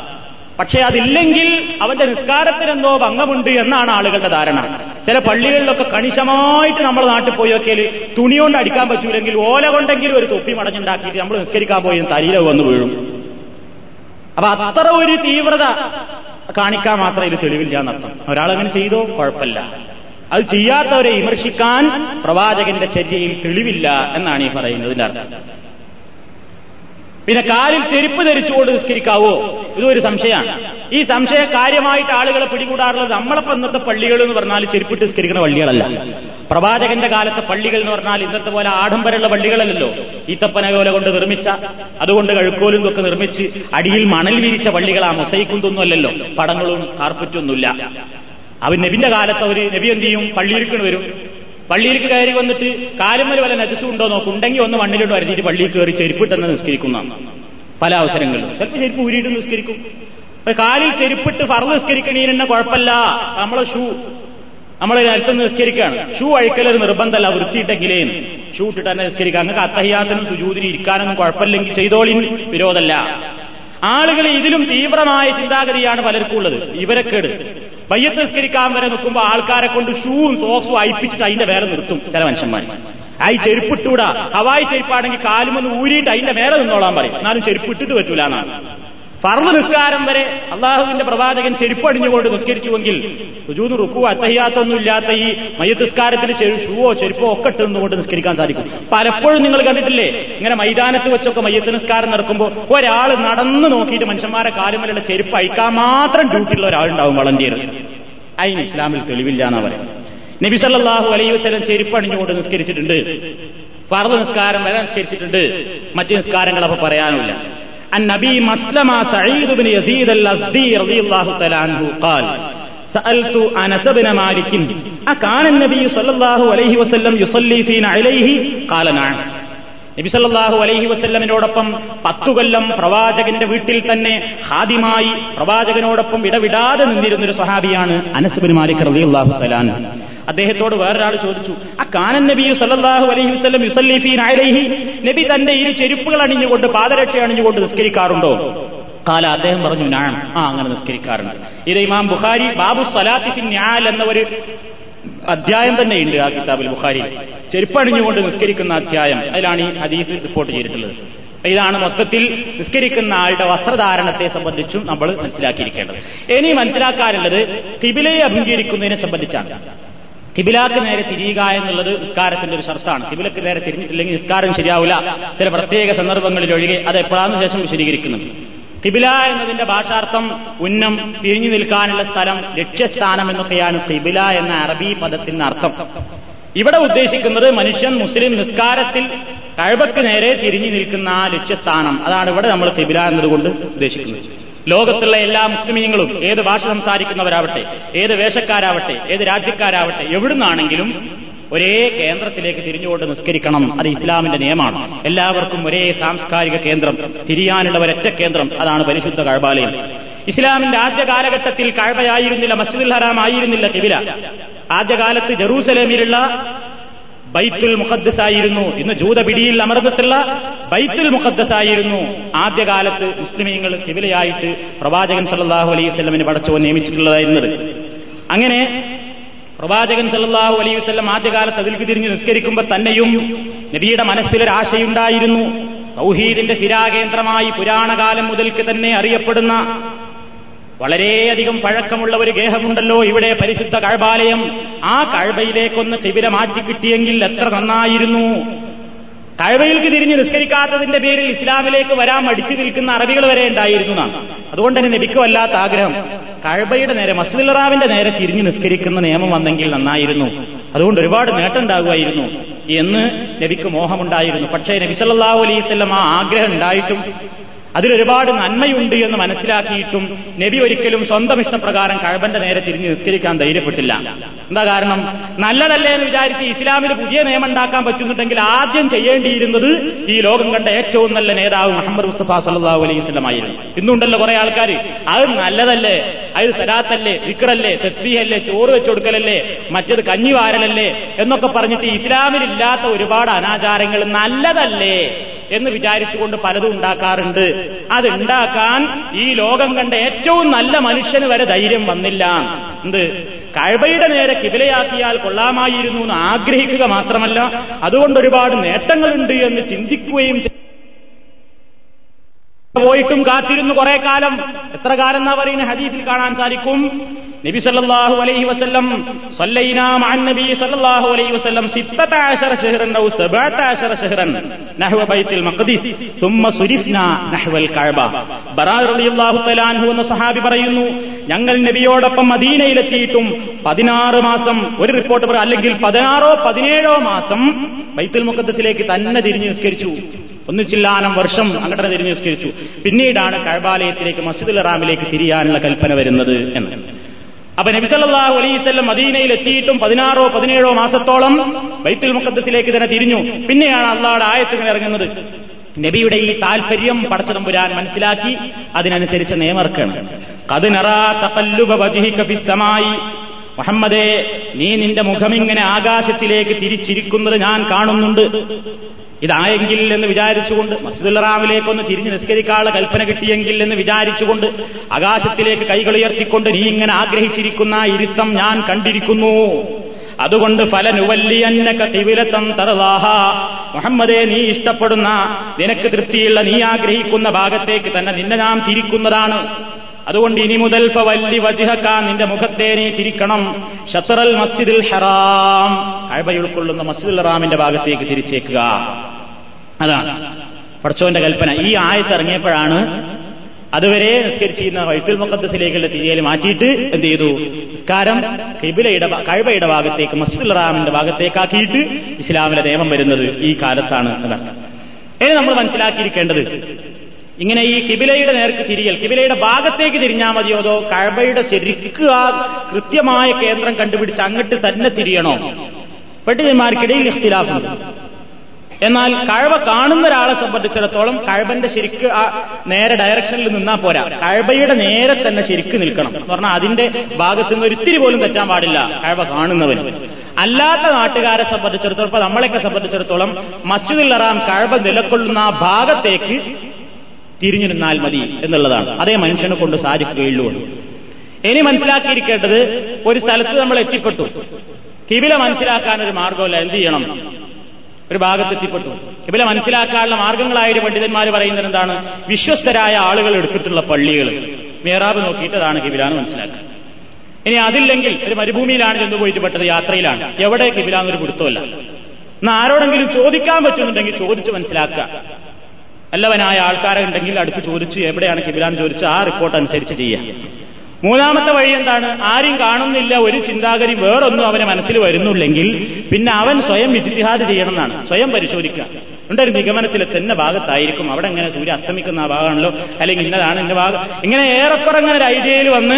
A: പക്ഷേ അതില്ലെങ്കിൽ അവന്റെ നിസ്കാരത്തിനെന്തോ ഭംഗമുണ്ട് എന്നാണ് ആളുകളുടെ ധാരണ. ചില പള്ളികളിലൊക്കെ കണിശമായിട്ട് നമ്മൾ നാട്ടിൽ പോയി നോക്കിയാൽ തുണി കൊണ്ട് അടിക്കാൻ പറ്റൂലെങ്കിൽ ഓല കൊണ്ടെങ്കിലും ഒരു തൊപ്പി മടഞ്ഞുണ്ടാക്കിയിട്ട് നമ്മൾ നിസ്കരിക്കാൻ പോയി തരീര വന്ന് വീഴും. അപ്പൊ അത്ര ഒരു തീവ്രത കാണിക്കാൻ മാത്രം ഇത് തെളിവില്ല എന്നർത്ഥം. ഒരാളങ്ങനെ ചെയ്തോ? കുഴപ്പമില്ല. അത് ചെയ്യാത്തവരെ വിമർശിക്കാൻ പ്രവാചകന്റെ ചര്യയിൽ തെളിവില്ല എന്നാണ് ഈ പറയുന്നതിന്റെ അർത്ഥം. പിന്നെ കാലിൽ ചെരുപ്പ് ധരിച്ചുകൊണ്ട് നിസ്കരിക്കാവോ? ഇതൊരു സംശയമാണ്. ഈ സംശയ കാര്യമായിട്ട് ആളുകളെ പിടികൂടാറുള്ളത് നമ്മളെ ഇന്നത്തെ പള്ളികൾ എന്ന് പറഞ്ഞാൽ ചെരുപ്പിട്ട് സ്കരിക്കുന്ന പള്ളികളല്ല. പ്രവാചകന്റെ കാലത്തെ പള്ളികൾ എന്ന് പറഞ്ഞാൽ ഇന്നത്തെ പോലെ ആഡംബരമുള്ള പള്ളികളല്ലല്ലോ. ഈത്തപ്പന പോലെ കൊണ്ട് നിർമ്മിച്ച അതുകൊണ്ട് കഴുക്കോലും ഒക്കെ നിർമ്മിച്ച് അടിയിൽ മണൽ വിരിച്ച പള്ളികൾ ആ മൊസൈക്കുന്തൊന്നുമല്ലല്ലോ പടങ്ങളും കാർപ്പറ്റൊന്നുമില്ല അവൻ നബിന്റെ കാലത്ത് ഒരു നബി എന്ത് ചെയ്യും? പള്ളിയിരിക്കണ് വരും. പള്ളിയിലേക്ക് കയറി വന്നിട്ട് കാലുമ്മൽ വല്ല നജസും ഉണ്ടോ നോക്കും. ഉണ്ടെങ്കിൽ ഒന്ന് മണ്ണിലോട്ട് വരുത്തിയിട്ട് പള്ളിയിൽ കയറി ചെരുപ്പിട്ടെന്ന് നിസ്കരിക്കുന്നതാണ് പല അവസരങ്ങളിലും. ചിലപ്പോൾ ചെരുപ്പ് ഊരിയിട്ട് നിസ്കരിക്കും. കാലിൽ ചെരുപ്പിട്ട് ഫറു നിസ്കരിക്കണീന് കുഴപ്പമില്ല. നമ്മളെ ഷൂ നമ്മളെ അടുത്ത് നിസ്കരിക്കുകയാണ്. ഷൂ അഴിക്കലൊരു നിർബന്ധമല്ല വൃത്തിയിട്ടെങ്കിലേ. ഷൂ ഇട്ടിട്ട് തന്നെ നിസ്കരിക്കുക. അങ്ങനെ അത്തഹിയാത്തിനും സുജൂതിനും ഇരിക്കാനൊന്നും കുഴപ്പമില്ലെങ്കിൽ ചെയ്തോളിൻ വിരോധമല്ല. ആളുകൾ ഇതിലും തീവ്രമായ ചിന്താഗതിയാണ് പലർക്കും ഉള്ളത്. ഇവരെക്കേട് വയ്യത്ത് നിസ്കരിക്കാൻ വരെ നിൽക്കുമ്പോൾ ആൾക്കാരെ കൊണ്ട് ഷൂവും സോക്സും അയപ്പിച്ചിട്ട് അതിന്റെ വേറെ നിർത്തും ചില മനുഷ്യന്മാർ ആയി ചെരുപ്പിട്ടൂടാ. ഹവായി ചെരുപ്പാണെങ്കിൽ കാലുമൊന്ന് ഊരിയിട്ട് അതിന്റെ മേലെ നിന്നോളാൻ പറയും. എന്നാലും ചെരുപ്പിട്ടിട്ട് പറ്റൂല എന്നാണ്. ഫർദ് നിസ്കാരം വരെ അള്ളാഹുവിന്റെ പ്രവാചകൻ ചെരുപ്പടിഞ്ഞുകൊണ്ട് നിസ്കരിച്ചുവെങ്കിൽ സുജൂദ് റുക്കു അത്തഹിയാത്തൊന്നും ഇല്ലാത്ത ഈ മയ്യത്തിസ്കാരത്തിന് ഷൂവോ ചെരുപ്പോ ഒക്കെ ഇട്ടുകൊണ്ട് നിസ്കരിക്കാൻ സാധിക്കും. പലപ്പോഴും നിങ്ങൾ കണ്ടിട്ടില്ലേ ഇങ്ങനെ മൈതാനത്ത് വെച്ചൊക്കെ മയ്യത്ത് നിസ്കാരം നടക്കുമ്പോൾ ഒരാൾ നടന്നു നോക്കിയിട്ട് മനുഷ്യന്മാരെ കാലുമലയുടെ ചെരുപ്പ് അയക്കാൻ മാത്രം ഡ്യൂട്ടിയുള്ള ഒരാളുണ്ടാവും വളണ്ടിയർ. അതിന് ഇസ്ലാമിൽ തെളിവില്ല എന്നാ പറയുന്നത്. നബി സല്ലല്ലാഹു അലൈഹി വസല്ലം ചെരുപ്പ് അണിഞ്ഞുകൊണ്ട് നിസ്കരിച്ചിട്ടുണ്ട്. ഫർദ് നിസ്കാരം വരെ നിസ്കരിച്ചിട്ടുണ്ട്. മറ്റു നിസ്കാരങ്ങൾ അപ്പൊ പറയാനുമില്ല. عن نبي مسلمة سعيد بن يزيد الأزدي رضي الله تعالى عنه قال سألت أنس بن مالك أكان النبي صلى الله عليه وسلم يصلي فينا عليه قال نعم നബി സല്ലല്ലാഹു അലൈഹി വസല്ലമിനോടൊപ്പം പത്തു കൊല്ലം പ്രവാചകന്റെ വീട്ടിൽ തന്നെ ഹാദിമായി പ്രവാചകനോടൊപ്പം ഇടവിടാതെ നിന്നിരുന്നൊരു സ്വഹാബിയാണ് അനസ്ബിൻ മാലിക് റളിയല്ലാഹു തആലാൻ അദ്ദേഹത്തോട് വേറൊരാൾ ചോദിച്ചു ആ കാനൻ നബി സല്ലാഹു അലൈഹി വസ്ലം യുസല്ലി അലൈഹി നബി തന്റെ ഇരു ചെരുപ്പുകൾ അണിഞ്ഞുകൊണ്ട് പാദരക്ഷ അണിഞ്ഞുകൊണ്ട് നിസ്കരിക്കാറുണ്ടോ? കാല അദ്ദേഹം പറഞ്ഞു ഞാൻ ആ അങ്ങനെ നിസ്കരിക്കാറുണ്ട്. ഇത് ഇമാം ബുഖാരി ബാബു സലാത്തി ഞാൽ എന്ന ഒരു അധ്യായം തന്നെയുണ്ട് ആ കിതാബിൽ ബുഖാരി. ചെരുപ്പണിഞ്ഞുകൊണ്ട് നിസ്കരിക്കുന്ന അധ്യായം അതിലാണ് ഈ ഹദീസ് റിപ്പോർട്ട് ചെയ്തിട്ടുള്ളത്. ഇതാണ് മൊത്തത്തിൽ നിസ്കരിക്കുന്ന ആളുടെ വസ്ത്രധാരണത്തെ സംബന്ധിച്ചും നമ്മൾ മനസ്സിലാക്കിയിരിക്കേണ്ടത്. ഇനി മനസ്സിലാക്കാനുള്ളത് കിബിലയെ അഭിമുഖീകരിക്കുന്നതിനെ സംബന്ധിച്ചാണ്. കിബിലാക്ക് നേരെ തിരിയുക എന്നുള്ളത് നിസ്കാരത്തിന്റെ ഒരു ഷർത്താണ്. കിബിലക്ക് നേരെ തിരിഞ്ഞിട്ടില്ലെങ്കിൽ നിസ്കാരം ശരിയാവില്ല. ചില പ്രത്യേക സന്ദർഭങ്ങളിൽ ഒഴികെ അത് എപ്പോഴാണ് ശേഷം വിശദീകരിക്കുന്നത്? കിബില എന്നതിന്റെ ഭാഷാർത്ഥം ഉന്നം തിരിഞ്ഞു നിൽക്കാനുള്ള സ്ഥലം ലക്ഷ്യസ്ഥാനം എന്നൊക്കെയാണ് കിബില എന്ന അറബി പദത്തിന്റെ അർത്ഥം. ഇവിടെ ഉദ്ദേശിക്കുന്നത് മനുഷ്യൻ മുസ്ലിം നിസ്കാരത്തിൽ കഴബക്ക് നേരെ തിരിഞ്ഞു നിൽക്കുന്ന ലക്ഷ്യസ്ഥാനം. അതാണ് ഇവിടെ നമ്മൾ കിബില എന്നതുകൊണ്ട് ഉദ്ദേശിക്കുന്നത്. ലോകത്തുള്ള എല്ലാ മുസ്ലിമീങ്ങളും ഏത് ഭാഷ സംസാരിക്കുന്നവരാവട്ടെ ഏത് വേഷക്കാരാവട്ടെ ഏത് രാജ്യക്കാരാവട്ടെ എവിടുന്നാണെങ്കിലും ഒരേ കേന്ദ്രത്തിലേക്ക് തിരിഞ്ഞുകൊണ്ട് നിസ്കരിക്കണം. അത് ഇസ്ലാമിന്റെ നിയമമാണ്. എല്ലാവർക്കും ഒരേ സാംസ്കാരിക കേന്ദ്രം തിരിയാനുള്ള ഒരൊറ്റ കേന്ദ്രം അതാണ് പരിശുദ്ധ കഴബാലയം. ഇസ്ലാമിന്റെ ആദ്യ കാലഘട്ടത്തിൽ കഴബയായിരുന്നില്ല മസ്ജിദുൽ ഹറാം ആയിരുന്നില്ല കിബില ആദ്യകാലത്ത് ജറൂസലേമിലുള്ള ബൈത്തുൽ മുഖദ്ദസ് ആയിരുന്നു ഇന്ന് ജൂതപിടിയിൽ അമർന്നിട്ടുള്ള ബൈത്തുൽ മുഖദ്ദസ് ആയിരുന്നു ആദ്യകാലത്ത് മുസ്ലിമീങ്ങൾ കിബിലയായിട്ട് പ്രവാചകൻ സല്ലാഹു അലൈഹി സ്വലമിന് പടച്ചോ നിയമിച്ചിട്ടുള്ളതായിരുന്നത്. അങ്ങനെ പ്രവാചകൻ സല്ലാഹു അലൈഹി വസ്ലം ആദ്യകാലത്ത് അതിൽക്ക് തിരിഞ്ഞ് നിസ്കരിക്കുമ്പോൾ തന്നെയും നബിയുടെ മനസ്സിലൊരാശയുണ്ടായിരുന്നു. തൗഹീദിന്റെ ശിരാകേന്ദ്രമായി പുരാണകാലം മുതൽക്ക് തന്നെ അറിയപ്പെടുന്ന വളരെയധികം പഴക്കമുള്ള ഒരു ഗേഹമുണ്ടല്ലോ ഇവിടെ പരിശുദ്ധ കഴബാലയം ആ കഴബയിലേക്കൊന്ന് തിവിര മാറ്റി കിട്ടിയെങ്കിൽ എത്ര നന്നായിരുന്നു. കഴവയിൽക്ക് തിരിഞ്ഞ് നിസ്കരിക്കാത്തതിന്റെ പേരിൽ ഇസ്ലാമിലേക്ക് വരാൻ മടിച്ചു നിൽക്കുന്ന അറബികൾ വരെ ഉണ്ടായിരുന്നു നാം. അതുകൊണ്ട് തന്നെ നബിക്ക് ആഗ്രഹം. കഴബയുടെ നേരെ മസ്ജിദുറാവിന്റെ നേരെ തിരിഞ്ഞ് നിസ്കരിക്കുന്ന നിയമം വന്നെങ്കിൽ നന്നായിരുന്നു. അതുകൊണ്ട് ഒരുപാട് നേട്ടം ഉണ്ടാകുമായിരുന്നു എന്ന് നബിക്ക് മോഹമുണ്ടായിരുന്നു. പക്ഷേ നബി അലൈസ് ആ ആഗ്രഹം ഉണ്ടായിട്ടും അതിലൊരുപാട് നന്മയുണ്ട് എന്ന് മനസ്സിലാക്കിയിട്ടും നബി ഒരിക്കലും സ്വന്തം ഇഷ്ടപ്രകാരം കഴബന്റെ നേരെ തിരിഞ്ഞ് നിസ്കരിക്കാൻ ധൈര്യപ്പെട്ടില്ല. എന്താ കാരണം? നല്ലതല്ലേ എന്ന് വിചാരിച്ച് ഇസ്ലാമിൽ പുതിയ നിയമം ഉണ്ടാക്കാൻ പറ്റുന്നുണ്ടെങ്കിൽ ആദ്യം ചെയ്യേണ്ടിയിരുന്നത് ഈ ലോകം കണ്ട ഏറ്റവും നല്ല നേതാവ് മുഹമ്മദ് മുസ്തഫ സല്ലാഹു അലൈഹി സ്വലമായിരുന്നു ഇന്നുണ്ടല്ലോ കുറെ ആൾക്കാർ അത് നല്ലതല്ലേ? അത് സലാത്തല്ലേ? വിക്രല്ലേ? തസ്ബീഹല്ലേ? ചോറ് വെച്ചു കൊടുക്കലല്ലേ? മറ്റത് കഞ്ഞിവാരലല്ലേ? എന്നൊക്കെ പറഞ്ഞിട്ട് ഇസ്ലാമിലില്ലാത്ത ഒരുപാട് അനാചാരങ്ങൾ നല്ലതല്ലേ? എന്ന് വിചാരിച്ചുകൊണ്ട് പലതും ഉണ്ടാക്കാറുണ്ട്. അത് ഉണ്ടാക്കാൻ ഈ ലോകം കണ്ട ഏറ്റവും നല്ല മനുഷ്യന് വരെ ധൈര്യം വന്നില്ല. എന്ത്? കഴബയുടെ നേരെ കിബിലയാക്കിയാൽ കൊള്ളാമായിരുന്നു എന്ന് ആഗ്രഹിക്കുക മാത്രമല്ല അതുകൊണ്ട് ഒരുപാട് നേട്ടങ്ങളുണ്ട് എന്ന് ചിന്തിക്കുകയും പോയിട്ടും കാത്തിരുന്നു കുറെ കാലം. എത്ര കാലം എന്നാ പറയുന്ന ഹദീസിൽ കാണാൻ സാധിക്കും? നബി സല്ലാഹു അലൈഹി മഅൻ നബി സല്ലല്ലാഹു അലൈഹി വസല്ലം 16 ശഹറൻ ഔ 17 ശഹറൻ നഹ്വ ബൈത്തുൽ മഖ്ദിസ് ثم സുരിഫ്നാ നഹ്വൽ കഅബ. ബറാ റളിയല്ലാഹു തആല അൻഹു എന്ന സഹാബി പറയുന്നു ഞങ്ങൾ നബിയോടൊപ്പം മദീനയിലെത്തിയിട്ടും 16 മാസം ഒരു റിപ്പോർട്ട് അല്ലെങ്കിൽ 16ഓ 17ഓ മാസം ബൈത്തുൽ മുഖദ്ദസിലേക്ക് തന്നെ തിരിഞ്ഞു നിസ്കരിച്ചു. ഒന്നിച്ചില്ലാനം വർഷം അങ്ങോട്ട് തിരിഞ്ഞ് നിസ്കരിച്ചു പിന്നീടാണ് കഴബാലയത്തിലേക്ക് മസ്ജിദുൽ റാമിലേക്ക് തിരിയാനുള്ള കൽപ്പന വരുന്നത് എന്ന്. അപ്പൊ നബിസല്ലാഹു അലൈവല്ലം മദീനയിൽ എത്തിയിട്ടും പതിനാറോ പതിനേഴോ മാസത്തോളം ബൈത്തുൽ മുഖദ്സിലേക്ക് തന്നെ തിരിഞ്ഞു. പിന്നെയാണ് അള്ളാഹുടെ ആയത്തിന് ഇറങ്ങുന്നത്. നബിയുടെ ഈ താല്പര്യം പടച്ചതമ്പുരാൻ മനസ്സിലാക്കി അതിനനുസരിച്ച് നിയമർക്കാണ് കതുനറായി മുഹമ്മദേ നീ നിന്റെ മുഖമിങ്ങനെ ആകാശത്തിലേക്ക് തിരിച്ചിരിക്കുന്നത് ഞാൻ കാണുന്നുണ്ട്. ഇതായെങ്കിൽ എന്ന് വിചാരിച്ചുകൊണ്ട് മസ്ജിദുൽ റാമിലേക്കൊന്ന് തിരിഞ്ഞ് നിസ്കരിക്കാനുള്ള കൽപ്പന കിട്ടിയെങ്കിൽ എന്ന് വിചാരിച്ചുകൊണ്ട് ആകാശത്തിലേക്ക് കൈകൾ ഉയർത്തിക്കൊണ്ട് നീ ഇങ്ങനെ ആഗ്രഹിച്ചിരിക്കുന്ന ഇരുത്തം ഞാൻ കണ്ടിരിക്കുന്നു. അതുകൊണ്ട് ഫലനുവല്ലിയന്നിവിലത്തം മുഹമ്മദെ മുഹമ്മദേ നീ ഇഷ്ടപ്പെടുന്ന നിനക്ക് തൃപ്തിയുള്ള നീ ആഗ്രഹിക്കുന്ന ഭാഗത്തേക്ക് തന്നെ നിന്നെ നാം തിരിക്കുന്നതാണ്. അതുകൊണ്ട് ഇനി മുതൽ ഫവല്ലി വജിഹക്ക നിന്റെ മുഖത്തെ നീ തിരിക്കണം. ഷത്തറൽ മസ്ജിദുൽ ഹറാം. കഴബ ഉൾക്കൊള്ളുന്ന മസ്ജിദുൽ ഹറാമിന്റെ ഭാഗത്തേക്ക് തിരിച്ചേക്കുക. അതാണ്. പടച്ചോന്റെ കൽപ്പന. ഈ ആയത്ത് ഇറങ്ങിയപ്പോഴാണ് അതുവരെ നിസ്കരിച്ചിരുന്ന വൈത്തുൽ മുഖദ്സിലേക്കുള്ള തിരിയൽ മാറ്റിയിട്ട് എന്ത് ചെയ്തു? നിസ്കാരം കിബിലയുടെ കഴിവയുടെ ഭാഗത്തേക്ക് മസ്ജിദുൽ റാമിന്റെ ഭാഗത്തേക്കാക്കിയിട്ട് ഇസ്ലാമിലെ നിയമം വരുന്നത് ഈ കാലത്താണ് എന്നർത്ഥം. ഇനി നമ്മൾ മനസ്സിലാക്കിയിരിക്കേണ്ടത് ഇങ്ങനെ ഈ കിബിലയുടെ നേർക്ക് തിരിയൽ കിബിലയുടെ ഭാഗത്തേക്ക് തിരിഞ്ഞാൽ മതിയോ അതോ കഴബയുടെ ശരിക്ക് ആ കൃത്യമായ കേന്ദ്രം കണ്ടുപിടിച്ച് അങ്ങോട്ട് തന്നെ തിരിയണോ? പെട്ടിന്മാർക്കിടയിൽ ഇഖ്തിലാഫുണ്ട്. എന്നാൽ കഴവ കാണുന്ന ഒരാളെ സംബന്ധിച്ചിടത്തോളം കഴവന്റെ ശരിക്ക് ആ നേരെ ഡയറക്ഷനിൽ നിന്നാ പോരാ. കഴവയുടെ നേരെ തന്നെ ശരിക്ക് നിൽക്കണം. എന്ന് പറഞ്ഞാൽ അതിന്റെ ഭാഗത്ത് നിന്ന് ഒരിത്തിരി പോലും തെറ്റാൻ പാടില്ല. കഴവ കാണുന്നവൻ. അല്ലാത്ത നാട്ടുകാരെ സംബന്ധിച്ചിടത്തോളം ഇപ്പൊ നമ്മളെയൊക്കെ സംബന്ധിച്ചിടത്തോളം മസ്ജിദുൽ അറാം കഴവ നിലക്കൊള്ളുന്ന ആ ഭാഗത്തേക്ക് തിരിഞ്ഞു നിന്നാൽ മതി എന്നുള്ളതാണ്. അതേ മനുഷ്യനെ കൊണ്ട് സാധിക്കുകയുള്ളൂ. ഇനി മനസ്സിലാക്കിയിരിക്കേണ്ടത് ഒരു സ്ഥലത്ത് നമ്മൾ എത്തിപ്പെട്ടു. കിവില മനസ്സിലാക്കാൻ ഒരു മാർഗമല്ല എന്ത് ചെയ്യണം? ഒരു ഭാഗത്ത് എത്തിപ്പെട്ടു കിബില മനസ്സിലാക്കാനുള്ള മാർഗങ്ങളായ പണ്ഡിതന്മാർ പറയുന്നത് എന്താണ്? വിശ്വസ്തരായ ആളുകൾ എടുത്തിട്ടുള്ള പള്ളികൾ. മേറാബ് നോക്കിയിട്ടതാണ് കിബിലാന്ന് മനസ്സിലാക്കുക. ഇനി അതില്ലെങ്കിൽ ഒരു മരുഭൂമിയിലാണ് ചെന്ന് പോയിട്ട് പെട്ടത് യാത്രയിലാണ്. എവിടെ കിബിലാന്നൊരു പിടുത്തമല്ല എന്നാൽ ആരോടെങ്കിലും ചോദിക്കാൻ പറ്റുന്നുണ്ടെങ്കിൽ ചോദിച്ച് മനസ്സിലാക്കുക. നല്ലവനായ ആൾക്കാരുണ്ടെങ്കിൽ അടുത്ത് ചോദിച്ച് എവിടെയാണ് കിബിലാന്ന് ചോദിച്ച് ആ റിപ്പോർട്ട് അനുസരിച്ച് ചെയ്യാം മൂന്നാമത്തെ വഴി എന്താണ്? ആരും കാണുന്നില്ല ഒരു ചിന്താഗതി വേറൊന്നും അവനെ മനസ്സിൽ വരുന്നില്ലെങ്കിൽ പിന്നെ അവൻ സ്വയം വിജിത്തിഹാദ് ചെയ്യണമെന്നാണ് സ്വയം പരിശോധിക്കുക. ഒരു നിഗമനത്തിൽ തന്നെ ഭാഗത്തായിരിക്കും. അവിടെ എങ്ങനെ സൂര്യ അസ്തമിക്കുന്ന ആ ഭാഗമാണല്ലോ? അല്ലെങ്കിൽ ഇന്നതാണ് എന്റെ ഭാഗം? ഇങ്ങനെ ഏറെക്കുറെ അങ്ങനെ ഒരു ഐഡിയയിൽ വന്ന്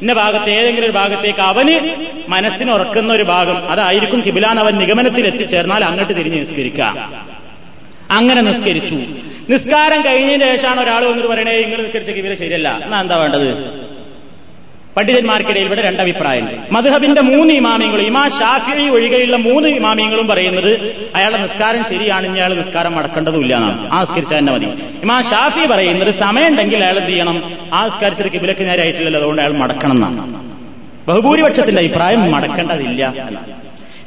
A: ഇന്ന ഭാഗത്ത് ഏതെങ്കിലും ഒരു ഭാഗത്തേക്ക് അവന് മനസ്സിന് ഉറക്കുന്ന ഒരു ഭാഗം അതായിരിക്കും കിബിലാൻ അവൻ നിഗമനത്തിൽ എത്തിച്ചേർന്നാൽ അങ്ങോട്ട് തിരിഞ്ഞ് നിസ്കരിക്കുക. അങ്ങനെ നിസ്കരിച്ചു. നിസ്കാരം കഴിഞ്ഞതിന് ശേഷമാണ് ഒരാൾ വന്നിട്ട് പറയണേ നിങ്ങൾ നിസ്കരിച്ച കിബില ശരിയല്ല. എന്നാ എന്താ വേണ്ടത്? പണ്ഡിതന്മാർക്കിടയിൽ ഇവിടെ രണ്ടഭിപ്രായം മധുഹബിന്റെ മൂന്ന് ഇമാമിയങ്ങളും ഇമാ ഷാഫി ഒഴികെയുള്ള മൂന്ന് ഇമാമിയങ്ങളും പറയുന്നത് അയാളുടെ നിസ്കാരം ശരിയാണെങ്കിൽ അയാൾ നിസ്കാരം മടക്കേണ്ടതുമില്ല എന്നാണ്. ആസ്കരിച്ചാൽ തന്നെ മതി. ഇമാ ഷാഫി പറയുന്നത് സമയമുണ്ടെങ്കിൽ അയാൾ എന്ത് ചെയ്യണം? ആസ്കരിച്ചത് കിബിലക്ക് നേരായിട്ടില്ലല്ലോ അതുകൊണ്ട് അയാൾ മടക്കണം എന്നാണ് ബഹുഭൂരിപക്ഷത്തിന്റെ അഭിപ്രായം മടക്കേണ്ടതില്ല എന്നാണ്.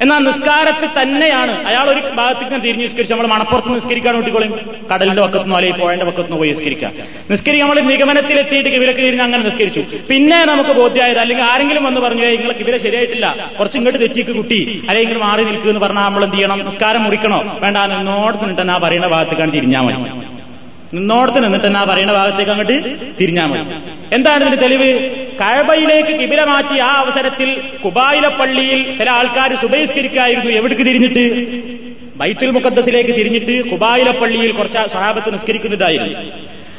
A: എന്നാൽ നിസ്കാരത്തിൽ തന്നെയാണ്. അയാൾ ഒരു ഭാഗത്തേക്ക് തിരിഞ്ഞ് നിസ്കരിച്ച് നമ്മൾ മണപ്പുറത്ത് നിസ്കരിക്കാൻ കുട്ടികളും കടലിന്റെ വക്കത്തുനിന്നോ അല്ലെങ്കിൽ പുഴന്റെ വക്കത്തുനിന്നോ പോയി നിസ്കരിക്കാം നിസ്കരിക്കുക നമ്മൾ നിഗമനത്തിൽ എത്തിയിട്ട് കിവിലക്ക് തിരിഞ്ഞ് അങ്ങനെ നിസ്കരിച്ചു. പിന്നെ നമുക്ക് ബോധ്യമായത് അല്ലെങ്കിൽ ആരെങ്കിലും വന്ന് പറഞ്ഞു നിങ്ങൾ കിവില ശരിയായിട്ടില്ല. കുറച്ച് ഇങ്ങോട്ട് തെറ്റിക്ക് കുട്ടി. അല്ലെങ്കിൽ മാറി നിൽക്കുക എന്ന് പറഞ്ഞാൽ നമ്മൾ എന്ത് ചെയ്യണം? നിസ്കാരം മുറിക്കണോ? വേണ്ട നിന്നോട് നിന്നിട്ട് ആ പറയുന്ന ഭാഗത്തേക്കാണ് തിരിഞ്ഞാൽ മതി. നിന്നോടത്ത് നിന്നിട്ട് എന്നാ പറയുന്ന ഭാഗത്തേക്ക് അങ്ങോട്ട് തിരിഞ്ഞാൽ മതി. എന്താണ് ഇതിന്റെ തെളിവ്? കഴബയിലേക്ക് കിബില മാറ്റി ആ അവസരത്തിൽ കുബായിലെ പള്ളിയിൽ ചില ആൾക്കാർ സുബഹിസ്കരിക്കായിരുന്നു എവിടേക്ക് തിരിഞ്ഞിട്ട്? ബൈത്തുൽ മുഖദ്ദസിലേക്ക് തിരിഞ്ഞിട്ട് കുബായിലെ പള്ളിയിൽ കുറച്ച് സഹാബത്ത് നിസ്കരിക്കുന്നതായിരുന്നു.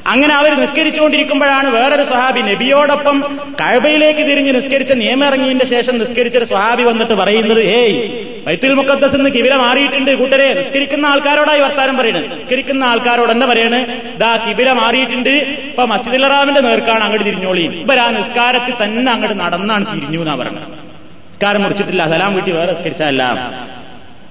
A: അങ്ങനെ അവർ നിസ്കരിച്ചുകൊണ്ടിരിക്കുമ്പോഴാണ് വേറൊരു സ്വഹാബി നബിയോടൊപ്പം കഴബയിലേക്ക് തിരിഞ്ഞ് നിസ്കരിച്ച നിയമം ഇറങ്ങിയതിന്റെ ശേഷം നിസ്കരിച്ചൊരു സ്വഹാബി വന്നിട്ട് പറയുന്നത് ഏയ് ബൈത്തുൽ മുഖദ്ദസ് നിന്ന് കിബില മാറിയിട്ടുണ്ട്. കൂട്ടരെ നിസ്കരിക്കുന്ന ആൾക്കാരോടായി വർത്താനം പറയുന്നത് നിസ്കരിക്കുന്ന ആൾക്കാരോട് എന്താ പറയണ്? ദാ കിബില മാറിയിട്ടുണ്ട്. ഇപ്പൊ മസ്ജിദുൽ റാമിന്റെ നേർക്കാണ് അങ്ങോട്ട് തിരിഞ്ഞോളി. ഇവരാ നിസ്കാരത്തിൽ തന്നെ അങ്ങോട്ട് നടന്നാണ് തിരിഞ്ഞു എന്നാ പറയുന്നത് നിസ്കാരം മുറിച്ചിട്ടില്ല. സലാം വീട്ടിൽ വേറെ നിസ്കരിച്ചതല്ല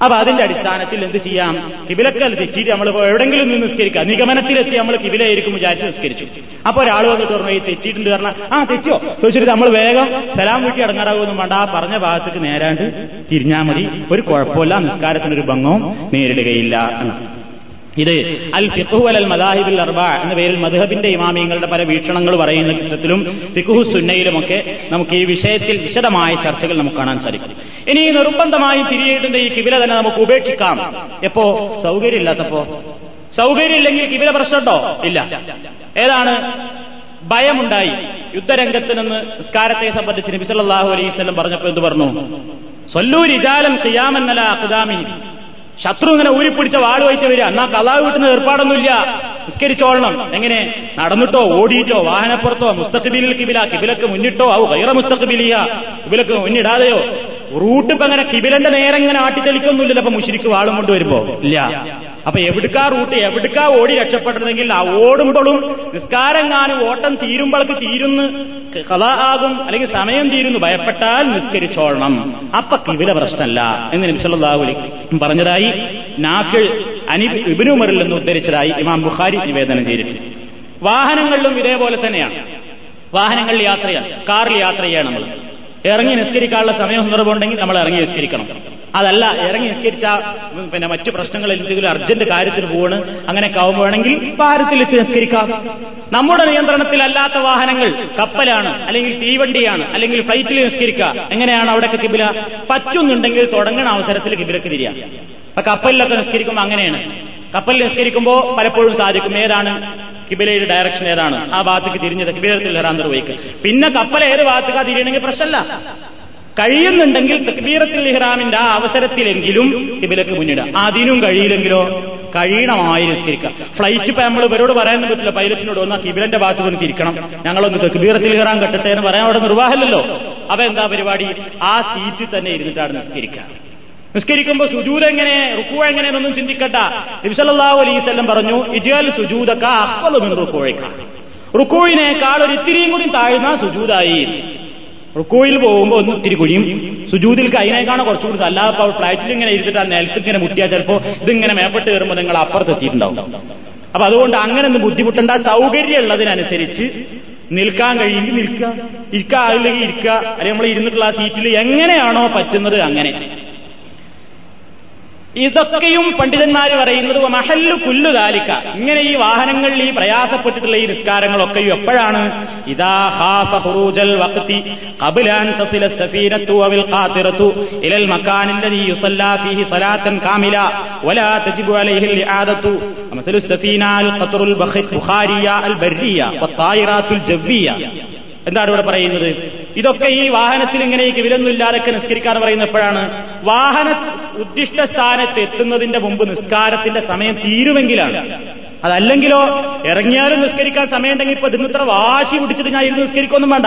A: അപ്പൊ അതിന്റെ അടിസ്ഥാനത്തിൽ എന്ത് ചെയ്യാം? കിബിലക്കൽ തെറ്റിയിട്ട് നമ്മൾ എവിടെങ്കിലും നിന്ന് നിസ്കരിക്കാം നിഗമനത്തിലെത്തി നമ്മൾ കിബിലായിരിക്കും വിചാരിച്ച് നിസ്കരിച്ചു. അപ്പൊ ഒരാൾ വന്നിട്ട് പറഞ്ഞു ഈ തെറ്റിയിട്ടുണ്ട് പറഞ്ഞാൽ ആ തെറ്റിയോ? ചോദിച്ചിട്ട് നമ്മൾ വേഗം സലാം വീട്ടി അടങ്ങാറാകുമെന്നും വേണ്ട. ആ പറഞ്ഞ ഭാഗത്തേക്ക് നേരാണ്ട് തിരിഞ്ഞാൽ മതി. ഒരു കുഴപ്പമില്ല. നിസ്കാരത്തിനൊരു ഭംഗവും നേരിടുകയില്ല. എന്നാണ് ഇത് അൽ ഫിഖുഹു അൽ മദാഹിബുൽ അർബ എന്ന പേരിൽ മധുഹബിന്റെ ഇമാമിയങ്ങളുടെ പല വീക്ഷണങ്ങൾ പറയുന്ന ചിത്രത്തിലും ഫിഖുഹു സുന്നയിലുമൊക്കെ നമുക്ക് ഈ വിഷയത്തിൽ വിശദമായ ചർച്ചകൾ നമുക്ക് കാണാൻ സാധിക്കും. ഇനി നിർബന്ധമായി തിരിയേണ്ട ഈ കിബില തന്നെ നമുക്ക് ഉപേക്ഷിക്കാം. എപ്പോ? സൗകര്യമില്ലാത്തപ്പോ? സൗകര്യമില്ലെങ്കിൽ കിബില പ്രശ്നമുണ്ടോ? ഇല്ല. ഏതാണ്? ഭയമുണ്ടായി. യുദ്ധരംഗത്ത് നിന്ന് നിസ്കാരത്തെ സംബന്ധിച്ച് നബി സല്ലല്ലാഹു അലൈഹി വസല്ലം പറഞ്ഞപ്പോൾ എന്ത് പറഞ്ഞു? സൊല്ലൂ റിജാലൻ ഖിയാമന്നല അഖ്ദാമി ശത്രു ഇങ്ങനെ ഊരിപ്പിടിച്ച വാട് വഹിച്ച് വരിക. എന്നാ കലാവ് വീട്ടിന് ഏർപ്പാടൊന്നുമില്ല. നിസ്കരിച്ചോളണം. എങ്ങനെ? നടന്നിട്ടോ ഓടിയിട്ടോ വാഹനപ്പുറത്തോ മുസ്തഖബിലിൽ കിബില കിബിലക്ക് മുന്നിട്ടോ ഔ വൈറ മുസ്തഖബിലിയ കിബിലക്ക് മുന്നിടാതെയോ? റൂട്ട് ഇപ്പൊ അങ്ങനെ കിബിലന്റെ നേരെ ഇങ്ങനെ ആട്ടിത്തെളിക്കൊന്നുമില്ലല്ലോ. അപ്പൊ മുഷിരിക്ക് വാളും കൊണ്ടുവരുമ്പോ ഇല്ല. അപ്പൊ എവിടുക്കാ റൂട്ട്? എവിടുക്കാ ഓടി രക്ഷപ്പെട്ടതെങ്കിൽ ആ ഓടുമ്പോഴും നിസ്കാരങ്ങാനും ഓട്ടം തീരുമ്പോൾക്ക് തീരുന്ന്. കഥ ആകും അല്ലെങ്കിൽ സമയം തീരുന്നു. ഭയപ്പെട്ടാൽ നിസ്കരിച്ചോളണം. അപ്പൊ കിവില പ്രശ്നമല്ല എന്ന് നബിസല്ലാഹു അലൈ പറഞ്ഞതായി. നാഫിൾ അനി ഇബിനുമറിൽ നിന്ന് ഉദ്ധരിച്ചതായി ഇമാം ബുഖാരി നിവേദനം ചെയ്തിട്ടുണ്ട്. വാഹനങ്ങളിലും ഇതേപോലെ തന്നെയാണ്. വാഹനങ്ങളിൽ യാത്ര ചെയ്യാം കാറിൽ യാത്ര ചെയ്യാൻ നമ്മൾ. ഇറങ്ങി നിസ്കരിക്കാനുള്ള സമയം സന്ദർഭമുണ്ടെങ്കിൽ നമ്മൾ ഇറങ്ങി നിസ്കരിക്കണം. അതല്ല ഇറങ്ങി നിസ്കരിച്ച പിന്നെ മറ്റു പ്രശ്നങ്ങൾ എന്തെങ്കിലും അർജന്റ് കാര്യത്തിന് പോവാണ് അങ്ങനെ ആവുമ്പോഴാണെങ്കിൽ ഭാരത്തിൽ വെച്ച് നിസ്കരിക്കാം. നമ്മുടെ നിയന്ത്രണത്തിലല്ലാത്ത വാഹനങ്ങൾ കപ്പലാണ് അല്ലെങ്കിൽ തീവണ്ടിയാണ് അല്ലെങ്കിൽ ഫ്ലൈറ്റിൽ നിസ്കരിക്കുക എങ്ങനെയാണ് അവിടെയൊക്കെ കിബില? പറ്റുന്നുണ്ടെങ്കിൽ തുടങ്ങണ അവസരത്തിൽ കിബിലക്ക് തിരിയാം. അപ്പൊ കപ്പലിലൊക്കെ നിസ്കരിക്കുമ്പോൾ അങ്ങനെയാണ്. കപ്പലിൽ നിസ്കരിക്കുമ്പോൾ പലപ്പോഴും സാധിക്കും. ഏതാണ്? കിബിലയുടെ ഡയറക്ഷൻ ഏതാണ്? ആ ഭാഗത്തേക്ക് തിരിഞ്ഞത് കിബിലത്തിൽ ഇറാൻ നിർവഹിക്കുക പിന്നെ കപ്പൽ ഏത് ഭാഗത്തേക്കാ തിരിയണമെങ്കിൽ പ്രശ്നമല്ല. കഴിയുന്നുണ്ടെങ്കിൽ തക്ബീറത്തിൽ ഇഹ്റാമിന്റെ ആ അവസരത്തിലെങ്കിലും കിബിലക്ക് മുന്നിടുക അതിനും കഴിയില്ലെങ്കിലോ? കഴിയണമായി നിസ്കരിക്കുക ഫ്ലൈറ്റ് ഇപ്പൊ നമ്മൾ ഇവരോട് പറയാൻ പറ്റില്ല പൈലറ്റിനോട് ഒന്ന് കിബിലന്റെ ഭാഗത്ത് ഒന്ന് തിരിക്കണം. ഞങ്ങളൊന്ന് തക്ബീറത്തിൽ ഇഹ്റാം കെട്ടട്ടെ എന്ന് പറയാൻ അവിടെ നിർവാഹമല്ലോ അപ്പൊ എന്താ പരിപാടി? ആ സീറ്റിൽ തന്നെ ഇരുന്നിട്ടാണ് നിസ്കരിക്കുക. നിസ്കരിക്കുമ്പോ സുജൂത് എങ്ങനെ റുക്കു എങ്ങനെയെന്നൊന്നും ചിന്തിക്കട്ട നബിസല്ലാഹു അലൈവല്ലം പറഞ്ഞു ഇജാൽ സുജൂദക്ക അഹ്വലുമെന്ന് റുക്കോഴിക്ക റുക്കോയിനേക്കാൾ ഒരു ഇത്തിരിയും കൂടി താഴ്ന്ന സുജൂതായി റുക്കോയിൽ പോകുമ്പോ ഒന്ന് ഇത്തിരി കുഴിയും സുജൂതിൽ അതിനേക്കാണ് കുറച്ചുകൂടി അല്ലാതെ ഫ്ലൈറ്റിൽ ഇങ്ങനെ ഇരുത്തിട്ട് ആ നിലത്ത് ഇങ്ങനെ മുട്ടിയാൽ ചിലപ്പോ ഇതിങ്ങനെ മേപ്പെട്ട് കയറുമ്പോൾ നിങ്ങൾ അപ്പുറത്തെത്തിയിട്ടുണ്ടാവും അപ്പൊ അതുകൊണ്ട് അങ്ങനെ ഒന്ന് ബുദ്ധിമുട്ടേണ്ട. സൗകര്യം ഉള്ളതിനനുസരിച്ച് നിൽക്കാൻ കഴിയുമെങ്കിൽ നിൽക്കുക. ഇരിക്കുക അല്ലെങ്കിൽ ഇരിക്കുക. അല്ലെങ്കിൽ നമ്മൾ ഇരുന്നിട്ടുള്ള ആ സീറ്റിൽ എങ്ങനെയാണോ പറ്റുന്നത് അങ്ങനെ. ഇതൊക്കെയും പണ്ഡിതന്മാർ പറയുന്നത് മഹല്ലു കുല്ലു താലിക്ക ഇങ്ങനെ ഈ വാഹനങ്ങളിൽ ഈ പ്രയാസപ്പെട്ടിട്ടുള്ള ഈ നിസ്കാരങ്ങളൊക്കെയും എപ്പോഴാണ്? ഇതാ ഹാഫ ഹുറൂജൽ വക്തി കബുലാൻ തസില സഫീനത്തു അവിൽ ഖാതിറത്തു ഇലൽ മക്കാനില്ലദി യുസല്ലാ ഫീഹി സലാത്തൻ കാമില. വലാ തജിബു അലൈഹി ലിആദത്തു. മസലു സഫീനാൽ ഖത്റുൽ ബഖി ബുഖാരിയ അൽ ബർരിയ വത്തായിറാത്തുൽ ജവ്വിയ. എന്താണ് ഇവിടെ പറയുന്നത്? ഇതൊക്കെ ഈ വാഹനത്തിൽ ഇങ്ങനെ ഈ കിവിലൊന്നുമില്ലാതൊക്കെ നിസ്കരിക്കാൻ പറയുന്നത് എപ്പോഴാണ് വാഹന ഉദ്ദിഷ്ട സ്ഥാനത്ത് എത്തുന്നതിന്റെ മുമ്പ് നിസ്കാരത്തിന്റെ സമയം തീരുമെങ്കിലാണ്. അതല്ലെങ്കിലോ ഇറങ്ങിയാലും നിസ്കരിക്കാൻ സമയമുണ്ടെങ്കിൽ ഇപ്പൊ ഇതിനിത്ര വാശി പിടിച്ചിട്ട് ഞാൻ ഇരുന്ന് നിസ്കരിക്കൊന്നും വേണ്ട.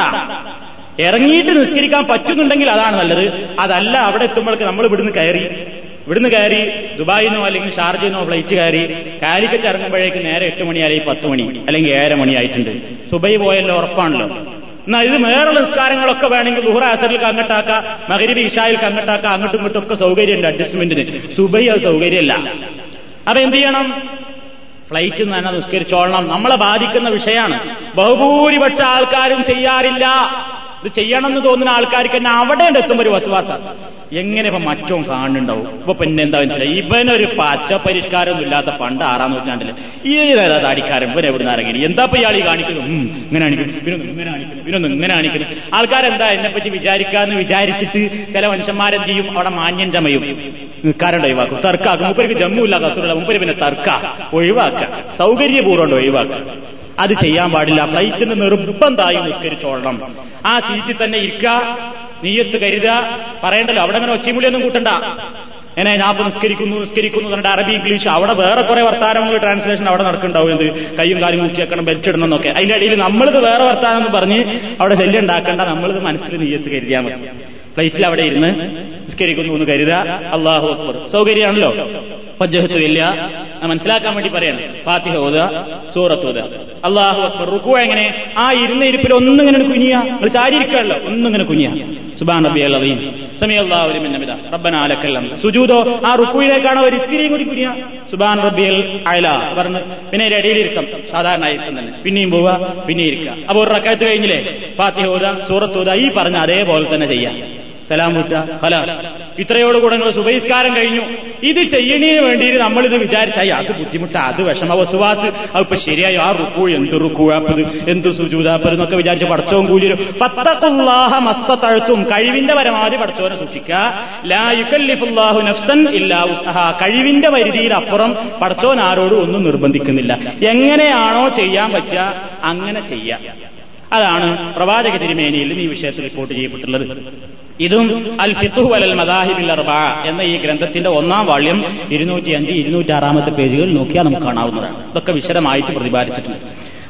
A: ഇറങ്ങിയിട്ട് നിസ്കരിക്കാൻ പറ്റുന്നുണ്ടെങ്കിൽ അതാണ് നല്ലത്. അതല്ല അവിടെ എത്തുമ്പോഴേക്ക് നമ്മൾ ഇവിടുന്ന് കയറി. ഇവിടുന്ന് കയറി ദുബായിനോ അല്ലെങ്കിൽ ഷാർജയിന്നോ ഫ്ലൈറ്റ് കയറി. കാലിക്കറ്റ് ഇറങ്ങുമ്പോഴേക്ക് നേരെ എട്ട് മണി അല്ലെങ്കിൽ പത്ത് മണി അല്ലെങ്കിൽ ഏഴര മണി ആയിട്ടുണ്ട് സുബൈ പോയല്ലോ ഉറപ്പാണല്ലോ. എന്നാ ഇത് മേറെ നിസ്കാരങ്ങളൊക്കെ വേണമെങ്കിൽ ദുഹറ അസറിൽ അങ്ങട്ടാക്കാം മകരിബി ഇഷായിൽ അങ്ങട്ടാക്കാം അങ്ങോട്ടും ഇങ്ങോട്ടും ഒക്കെ സൗകര്യമുണ്ട് അഡ്ജസ്റ്റ്മെന്റിന് സുബൈ അത് സൗകര്യമല്ല. അപ്പൊ എന്ത് ചെയ്യണം? ഫ്ലൈറ്റ് തന്നെ നിസ്കരിച്ചോളണം. നമ്മളെ ബാധിക്കുന്ന വിഷയമാണ്. ബഹുഭൂരിപക്ഷ ആൾക്കാരും ചെയ്യാറില്ല. ഇത് ചെയ്യണമെന്ന് തോന്നുന്ന ആൾക്കാർക്ക് തന്നെ അവിടെ എത്തുമ്പോൾ ഒരു വസവാസ. എങ്ങനെ ഇപ്പൊ മറ്റോ കാണുന്നുണ്ടാവും? ഇപ്പൊ പിന്നെ എന്താ മനസ്സിലായി? ഇവനൊരു പച്ച പരിഷ്കാരമൊന്നും ഇല്ലാത്ത പണ്ട് ആറാം നൂറ്റാണ്ടിൽ. ഈ ഏതാ താടിക്കാരൻ? ഇവൻ എവിടെ നിന്ന് ഇറങ്ങി എന്താ ഇപ്പൊ ഇയാൾ ഈ കാണിക്കുന്നു ഇങ്ങനെ കാണിക്കുന്നു. ഇവനൊന്നും ഇങ്ങനെ കാണിക്കുന്നു. ഇങ്ങനെ കാണിക്കുന്നു. ആൾക്കാരെന്താ എന്നെ പറ്റി വിചാരിക്കാന്ന് വിചാരിച്ചിട്ട് ചില മനുഷ്യന്മാരെന്ത് ചെയ്യും? അവിടെ മാന്യം ചമയും. നിൽക്കാറുണ്ട് ഒഴിവാക്കും? തർക്കാക്കും. മുപ്പരിക്ക് ജമ്മു ഇല്ലാത്ത അസുഖം മുപ്പരി പിന്നെ തർക്ക. ഒഴിവാക്കുക സൗകര്യപൂർവം ഒഴിവാക്കുക അത് ചെയ്യാൻ പാടില്ല. ഫ്ലൈറ്റിന് നിർബന്ധമായി നിസ്കരിച്ചോളണം. ആ സീറ്റിൽ തന്നെ ഇരിക്കുക നീയത്ത് കരുതുക പറയണ്ടല്ലോ അവിടെ അങ്ങനെ ഒച്ചയുമുളിയൊന്നും കൂട്ടണ്ട. എന്നെ ഞാൻ ഇപ്പൊ നിസ്കരിക്കുന്നു നിസ്കരിക്കുന്നു എന്നിട്ട് അറബി ഇംഗ്ലീഷ് അവിടെ വേറെ കുറെ വർത്താനങ്ങൾ ട്രാൻസ്ലേഷൻ അവിടെ നടക്കുന്നുണ്ടാവും. എന്ത്? കൈയും കാലും മുക്കി വെക്കണം ബെൽറ്റ് ഇടണം എന്നൊക്കെ. അതിന്റെ ഇടയിൽ നമ്മളിത് വേറെ വർത്താനം എന്ന് പറഞ്ഞ് അവിടെ ശല്യം ഉണ്ടാക്കേണ്ട. നമ്മളിത് മനസ്സിൽ നീയത്ത് കരുതിയാൽ മതി. ഫ്ലൈറ്റിൽ അവിടെ ഇരുന്ന് നിസ്കരിക്കുന്നു എന്ന് കരുതുക. അള്ളാഹു അക്ബർ. സൗകര്യമാണല്ലോ. പജ്ജഹത്ത് ഇല്ല. മനസ്സിലാക്കാൻ വേണ്ടി പറയാണ്. ഫാത്തിഹ ഓതുക സൂറത്ത് ഓതുക. അള്ളാഹു അക്ബർ റുക്കു എങ്ങനെ? ആ ഇരുന്ന ഇരിപ്പിൽ ഒന്നിങ്ങനെ കുനിയ. നിങ്ങൾ ചാരിയിരിക്കുകയല്ലോ ഒന്നിങ്ങനെ കുനിയ. സുബാൻ റബി അല്ലീം സമി അള്ളാഹുലിമിത റബ്ബന ആലക്കെല്ലാം സുജൂദോ ആ റുക്കുയിലേക്കാണ് ഒരു ഇത്തിരിയും കൂടി കുനിയ. സുബാൻ റബിയൽ അയല പറഞ്ഞ് പിന്നെ ഒരു ഇടയിലിരിക്കാം സാധാരണ ഇരിക്കം തന്നെ. പിന്നെയും പോവുക പിന്നെ ഇരിക്കുക. അപ്പൊ ഒരു റക്കായത്ത് കഴിഞ്ഞില്ലേ? ഫാത്തിഹ ഓതുക സൂറത്ത് ഓതുക ഈ പറഞ്ഞ അതേപോലെ തന്നെ ചെയ്യാം. സലാം വിട്ട ഹലാസ് ഇത്രയോടുകൂടെ നിങ്ങൾ സുബൈസ്കാരം കഴിഞ്ഞു. ഇത് ചെയ്യണതിന് വേണ്ടിയിട്ട് നമ്മളിത് വിചാരിച്ചായി അത് ബുദ്ധിമുട്ട് അത് വിഷമ വസുവാസ് അതിപ്പോ ശരിയായി ആ റുക്കൂ എന്ത് റുക്കൂഴാപ്പത് എന്ത് സുജൂതാപ്പത് എന്നൊക്കെ വിചാരിച്ച് പടച്ചവും കൂലിരും മസ്ത തഴുത്തും കഴിവിന്റെ പരമാവധി പടച്ചവനെ സൂക്ഷിക്കുക. ലാ നഫ്സൻ ഇല്ലാ കഴിവിന്റെ പരിധിയിൽ അപ്പുറം പടച്ചവൻ ആരോടും ഒന്നും നിർബന്ധിക്കുന്നില്ല. എങ്ങനെയാണോ ചെയ്യാൻ പറ്റുക അങ്ങനെ ചെയ്യാം. അതാണ് പ്രവാചക തിരുമേനിയിൽ ഈ വിഷയത്തിൽ റിപ്പോർട്ട് ചെയ്യപ്പെട്ടുള്ളത് ഇതും അൽ മദാഹിബിൽ അർബ എന്ന ഈ ഗ്രന്ഥത്തിന്റെ ഒന്നാം വാള്യം ഇരുന്നൂറ്റി അഞ്ച് ഇരുന്നൂറ്റി ആറാമത്തെ പേജുകൾ നോക്കിയാൽ നമുക്ക് കാണാവുന്നതാണ്. ഇതൊക്കെ വിശദമായിട്ട് പ്രതിപാദിച്ചിട്ടുണ്ട്.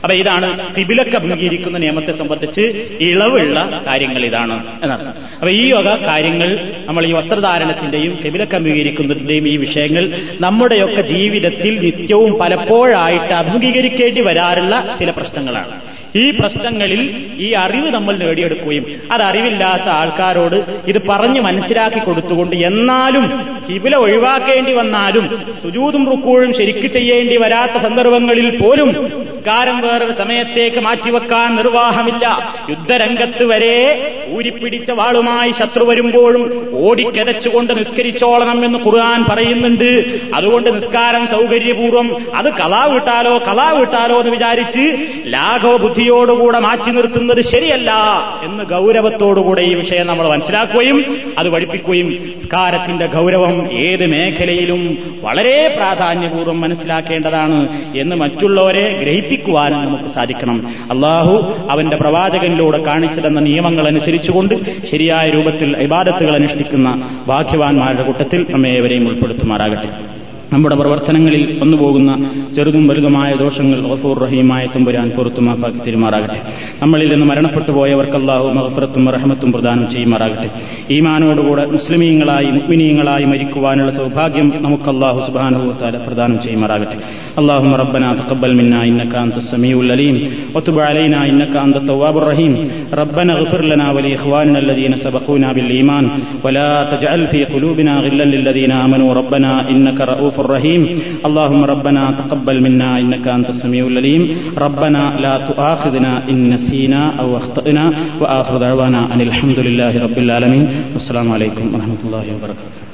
A: അപ്പൊ ഇതാണ് തിബിലൊക്കെ അഭിമുഖീകരിക്കുന്ന നിയമത്തെ സംബന്ധിച്ച് ഇളവുള്ള കാര്യങ്ങൾ ഇതാണ് എന്നർത്ഥം അപ്പൊ ഈ വക കാര്യങ്ങൾ നമ്മൾ ഈ വസ്ത്രധാരണത്തിന്റെയും തിബിലൊക്കെ അഭിമുഖീകരിക്കുന്നതിന്റെയും ഈ വിഷയങ്ങൾ നമ്മുടെയൊക്കെ ജീവിതത്തിൽ നിത്യവും പലപ്പോഴായിട്ട് അഭിമുഖീകരിക്കേണ്ടി വരാറുള്ള ചില പ്രശ്നങ്ങളാണ്. ഈ പ്രശ്നങ്ങളിൽ ഈ അറിവ് നമ്മൾ നേടിയെടുക്കുകയും അത് അറിവില്ലാത്ത ആൾക്കാരോട് ഇത് പറഞ്ഞ് മനസ്സിലാക്കി കൊടുത്തുകൊണ്ട് എന്നാലും കിബില ഒഴിവാക്കേണ്ടി വന്നാലും സുജൂതും റുക്കൂഴും ശരിക്ക് ചെയ്യേണ്ടി വരാത്ത സന്ദർഭങ്ങളിൽ പോലും നിസ്കാരം വേറൊരു സമയത്തേക്ക് മാറ്റിവെക്കാൻ നിർവാഹമില്ല. യുദ്ധരംഗത്ത് വരെ ഊരിപ്പിടിച്ച വാളുമായി ശത്രു വരുമ്പോഴും ഓടിക്കരച്ചുകൊണ്ട് നിസ്കരിച്ചോളണം എന്ന് ഖുർആൻ പറയുന്നുണ്ട്. അതുകൊണ്ട് നിസ്കാരം സൗകര്യപൂർവം അത് കലാവിട്ടാലോ കലാവിട്ടാലോ കലാ വിട്ടാലോ എന്ന് വിചാരിച്ച് ലാഘവ ബുദ്ധിയോടുകൂടെ മാറ്റി നിർത്തുന്നത് ശരിയല്ല എന്ന് ഗൗരവത്തോടുകൂടെ ഈ വിഷയം നമ്മൾ മനസ്സിലാക്കുകയും അത് പഠിപ്പിക്കുകയും സ്കാരത്തിന്റെ ഗൗരവം ഏത് മേഖലയിലും വളരെ പ്രാധാന്യപൂർവം മനസ്സിലാക്കേണ്ടതാണ് എന്ന് മറ്റുള്ളവരെ ഗ്രഹിപ്പിക്കുവാനും നമുക്ക് സാധിക്കണം. അള്ളാഹു അവന്റെ പ്രവാചകനിലൂടെ കാണിച്ചതന്ന നിയമങ്ങൾ അനുസരിച്ചുകൊണ്ട് ശരിയായ രൂപത്തിൽ ഇബാദത്തുകൾ അനുഷ്ഠിക്കുന്ന ഭാഗ്യവാന്മാരുടെ കൂട്ടത്തിൽ നമ്മെ ഏവരെയും ഉൾപ്പെടുത്തുമാറാകട്ടെ. നമ്മുടെ പ്രവർത്തനങ്ങളിൽ വന്നുപോകുന്ന ചെറുതും വലുതുമായ ദോഷങ്ങൾ ഗഫൂർ റഹീമായ തുമ്പുരാൻ പുറത്തുമാക്കി തിരുമാറാകട്ടെ നമ്മളിൽ നിന്ന് മരണപ്പെട്ടു പോയവർക്ക് അള്ളാഹു മഹഫറത്തും റഹമത്തും പ്രദാനം ചെയ്യുമാറാകട്ടെ ഈമാനോടുകൂടെ മുസ്ലിമീങ്ങളായി മുക്മിനീങ്ങളായി മരിക്കുവാനുള്ള സൗഭാഗ്യം നമുക്ക് അള്ളാഹു സുബാനുഭവത്താല പ്രദാനം ചെയ്യുമാറാകട്ടെ اللهم ربنا تقبل منا انك انت السميع العليم وتب علينا انك انت التواب الرحيم ربنا اغفر لنا ولاخواننا الذين سبقونا بالايمان ولا تجعل في قلوبنا غلا للذين امنوا ربنا انك رؤوف رحيم اللهم ربنا تقبل منا انك انت السميع العليم ربنا لا تؤاخذنا ان نسينا او اخطانا واخر دعوانا ان الحمد لله رب العالمين والسلام عليكم ورحمه الله وبركاته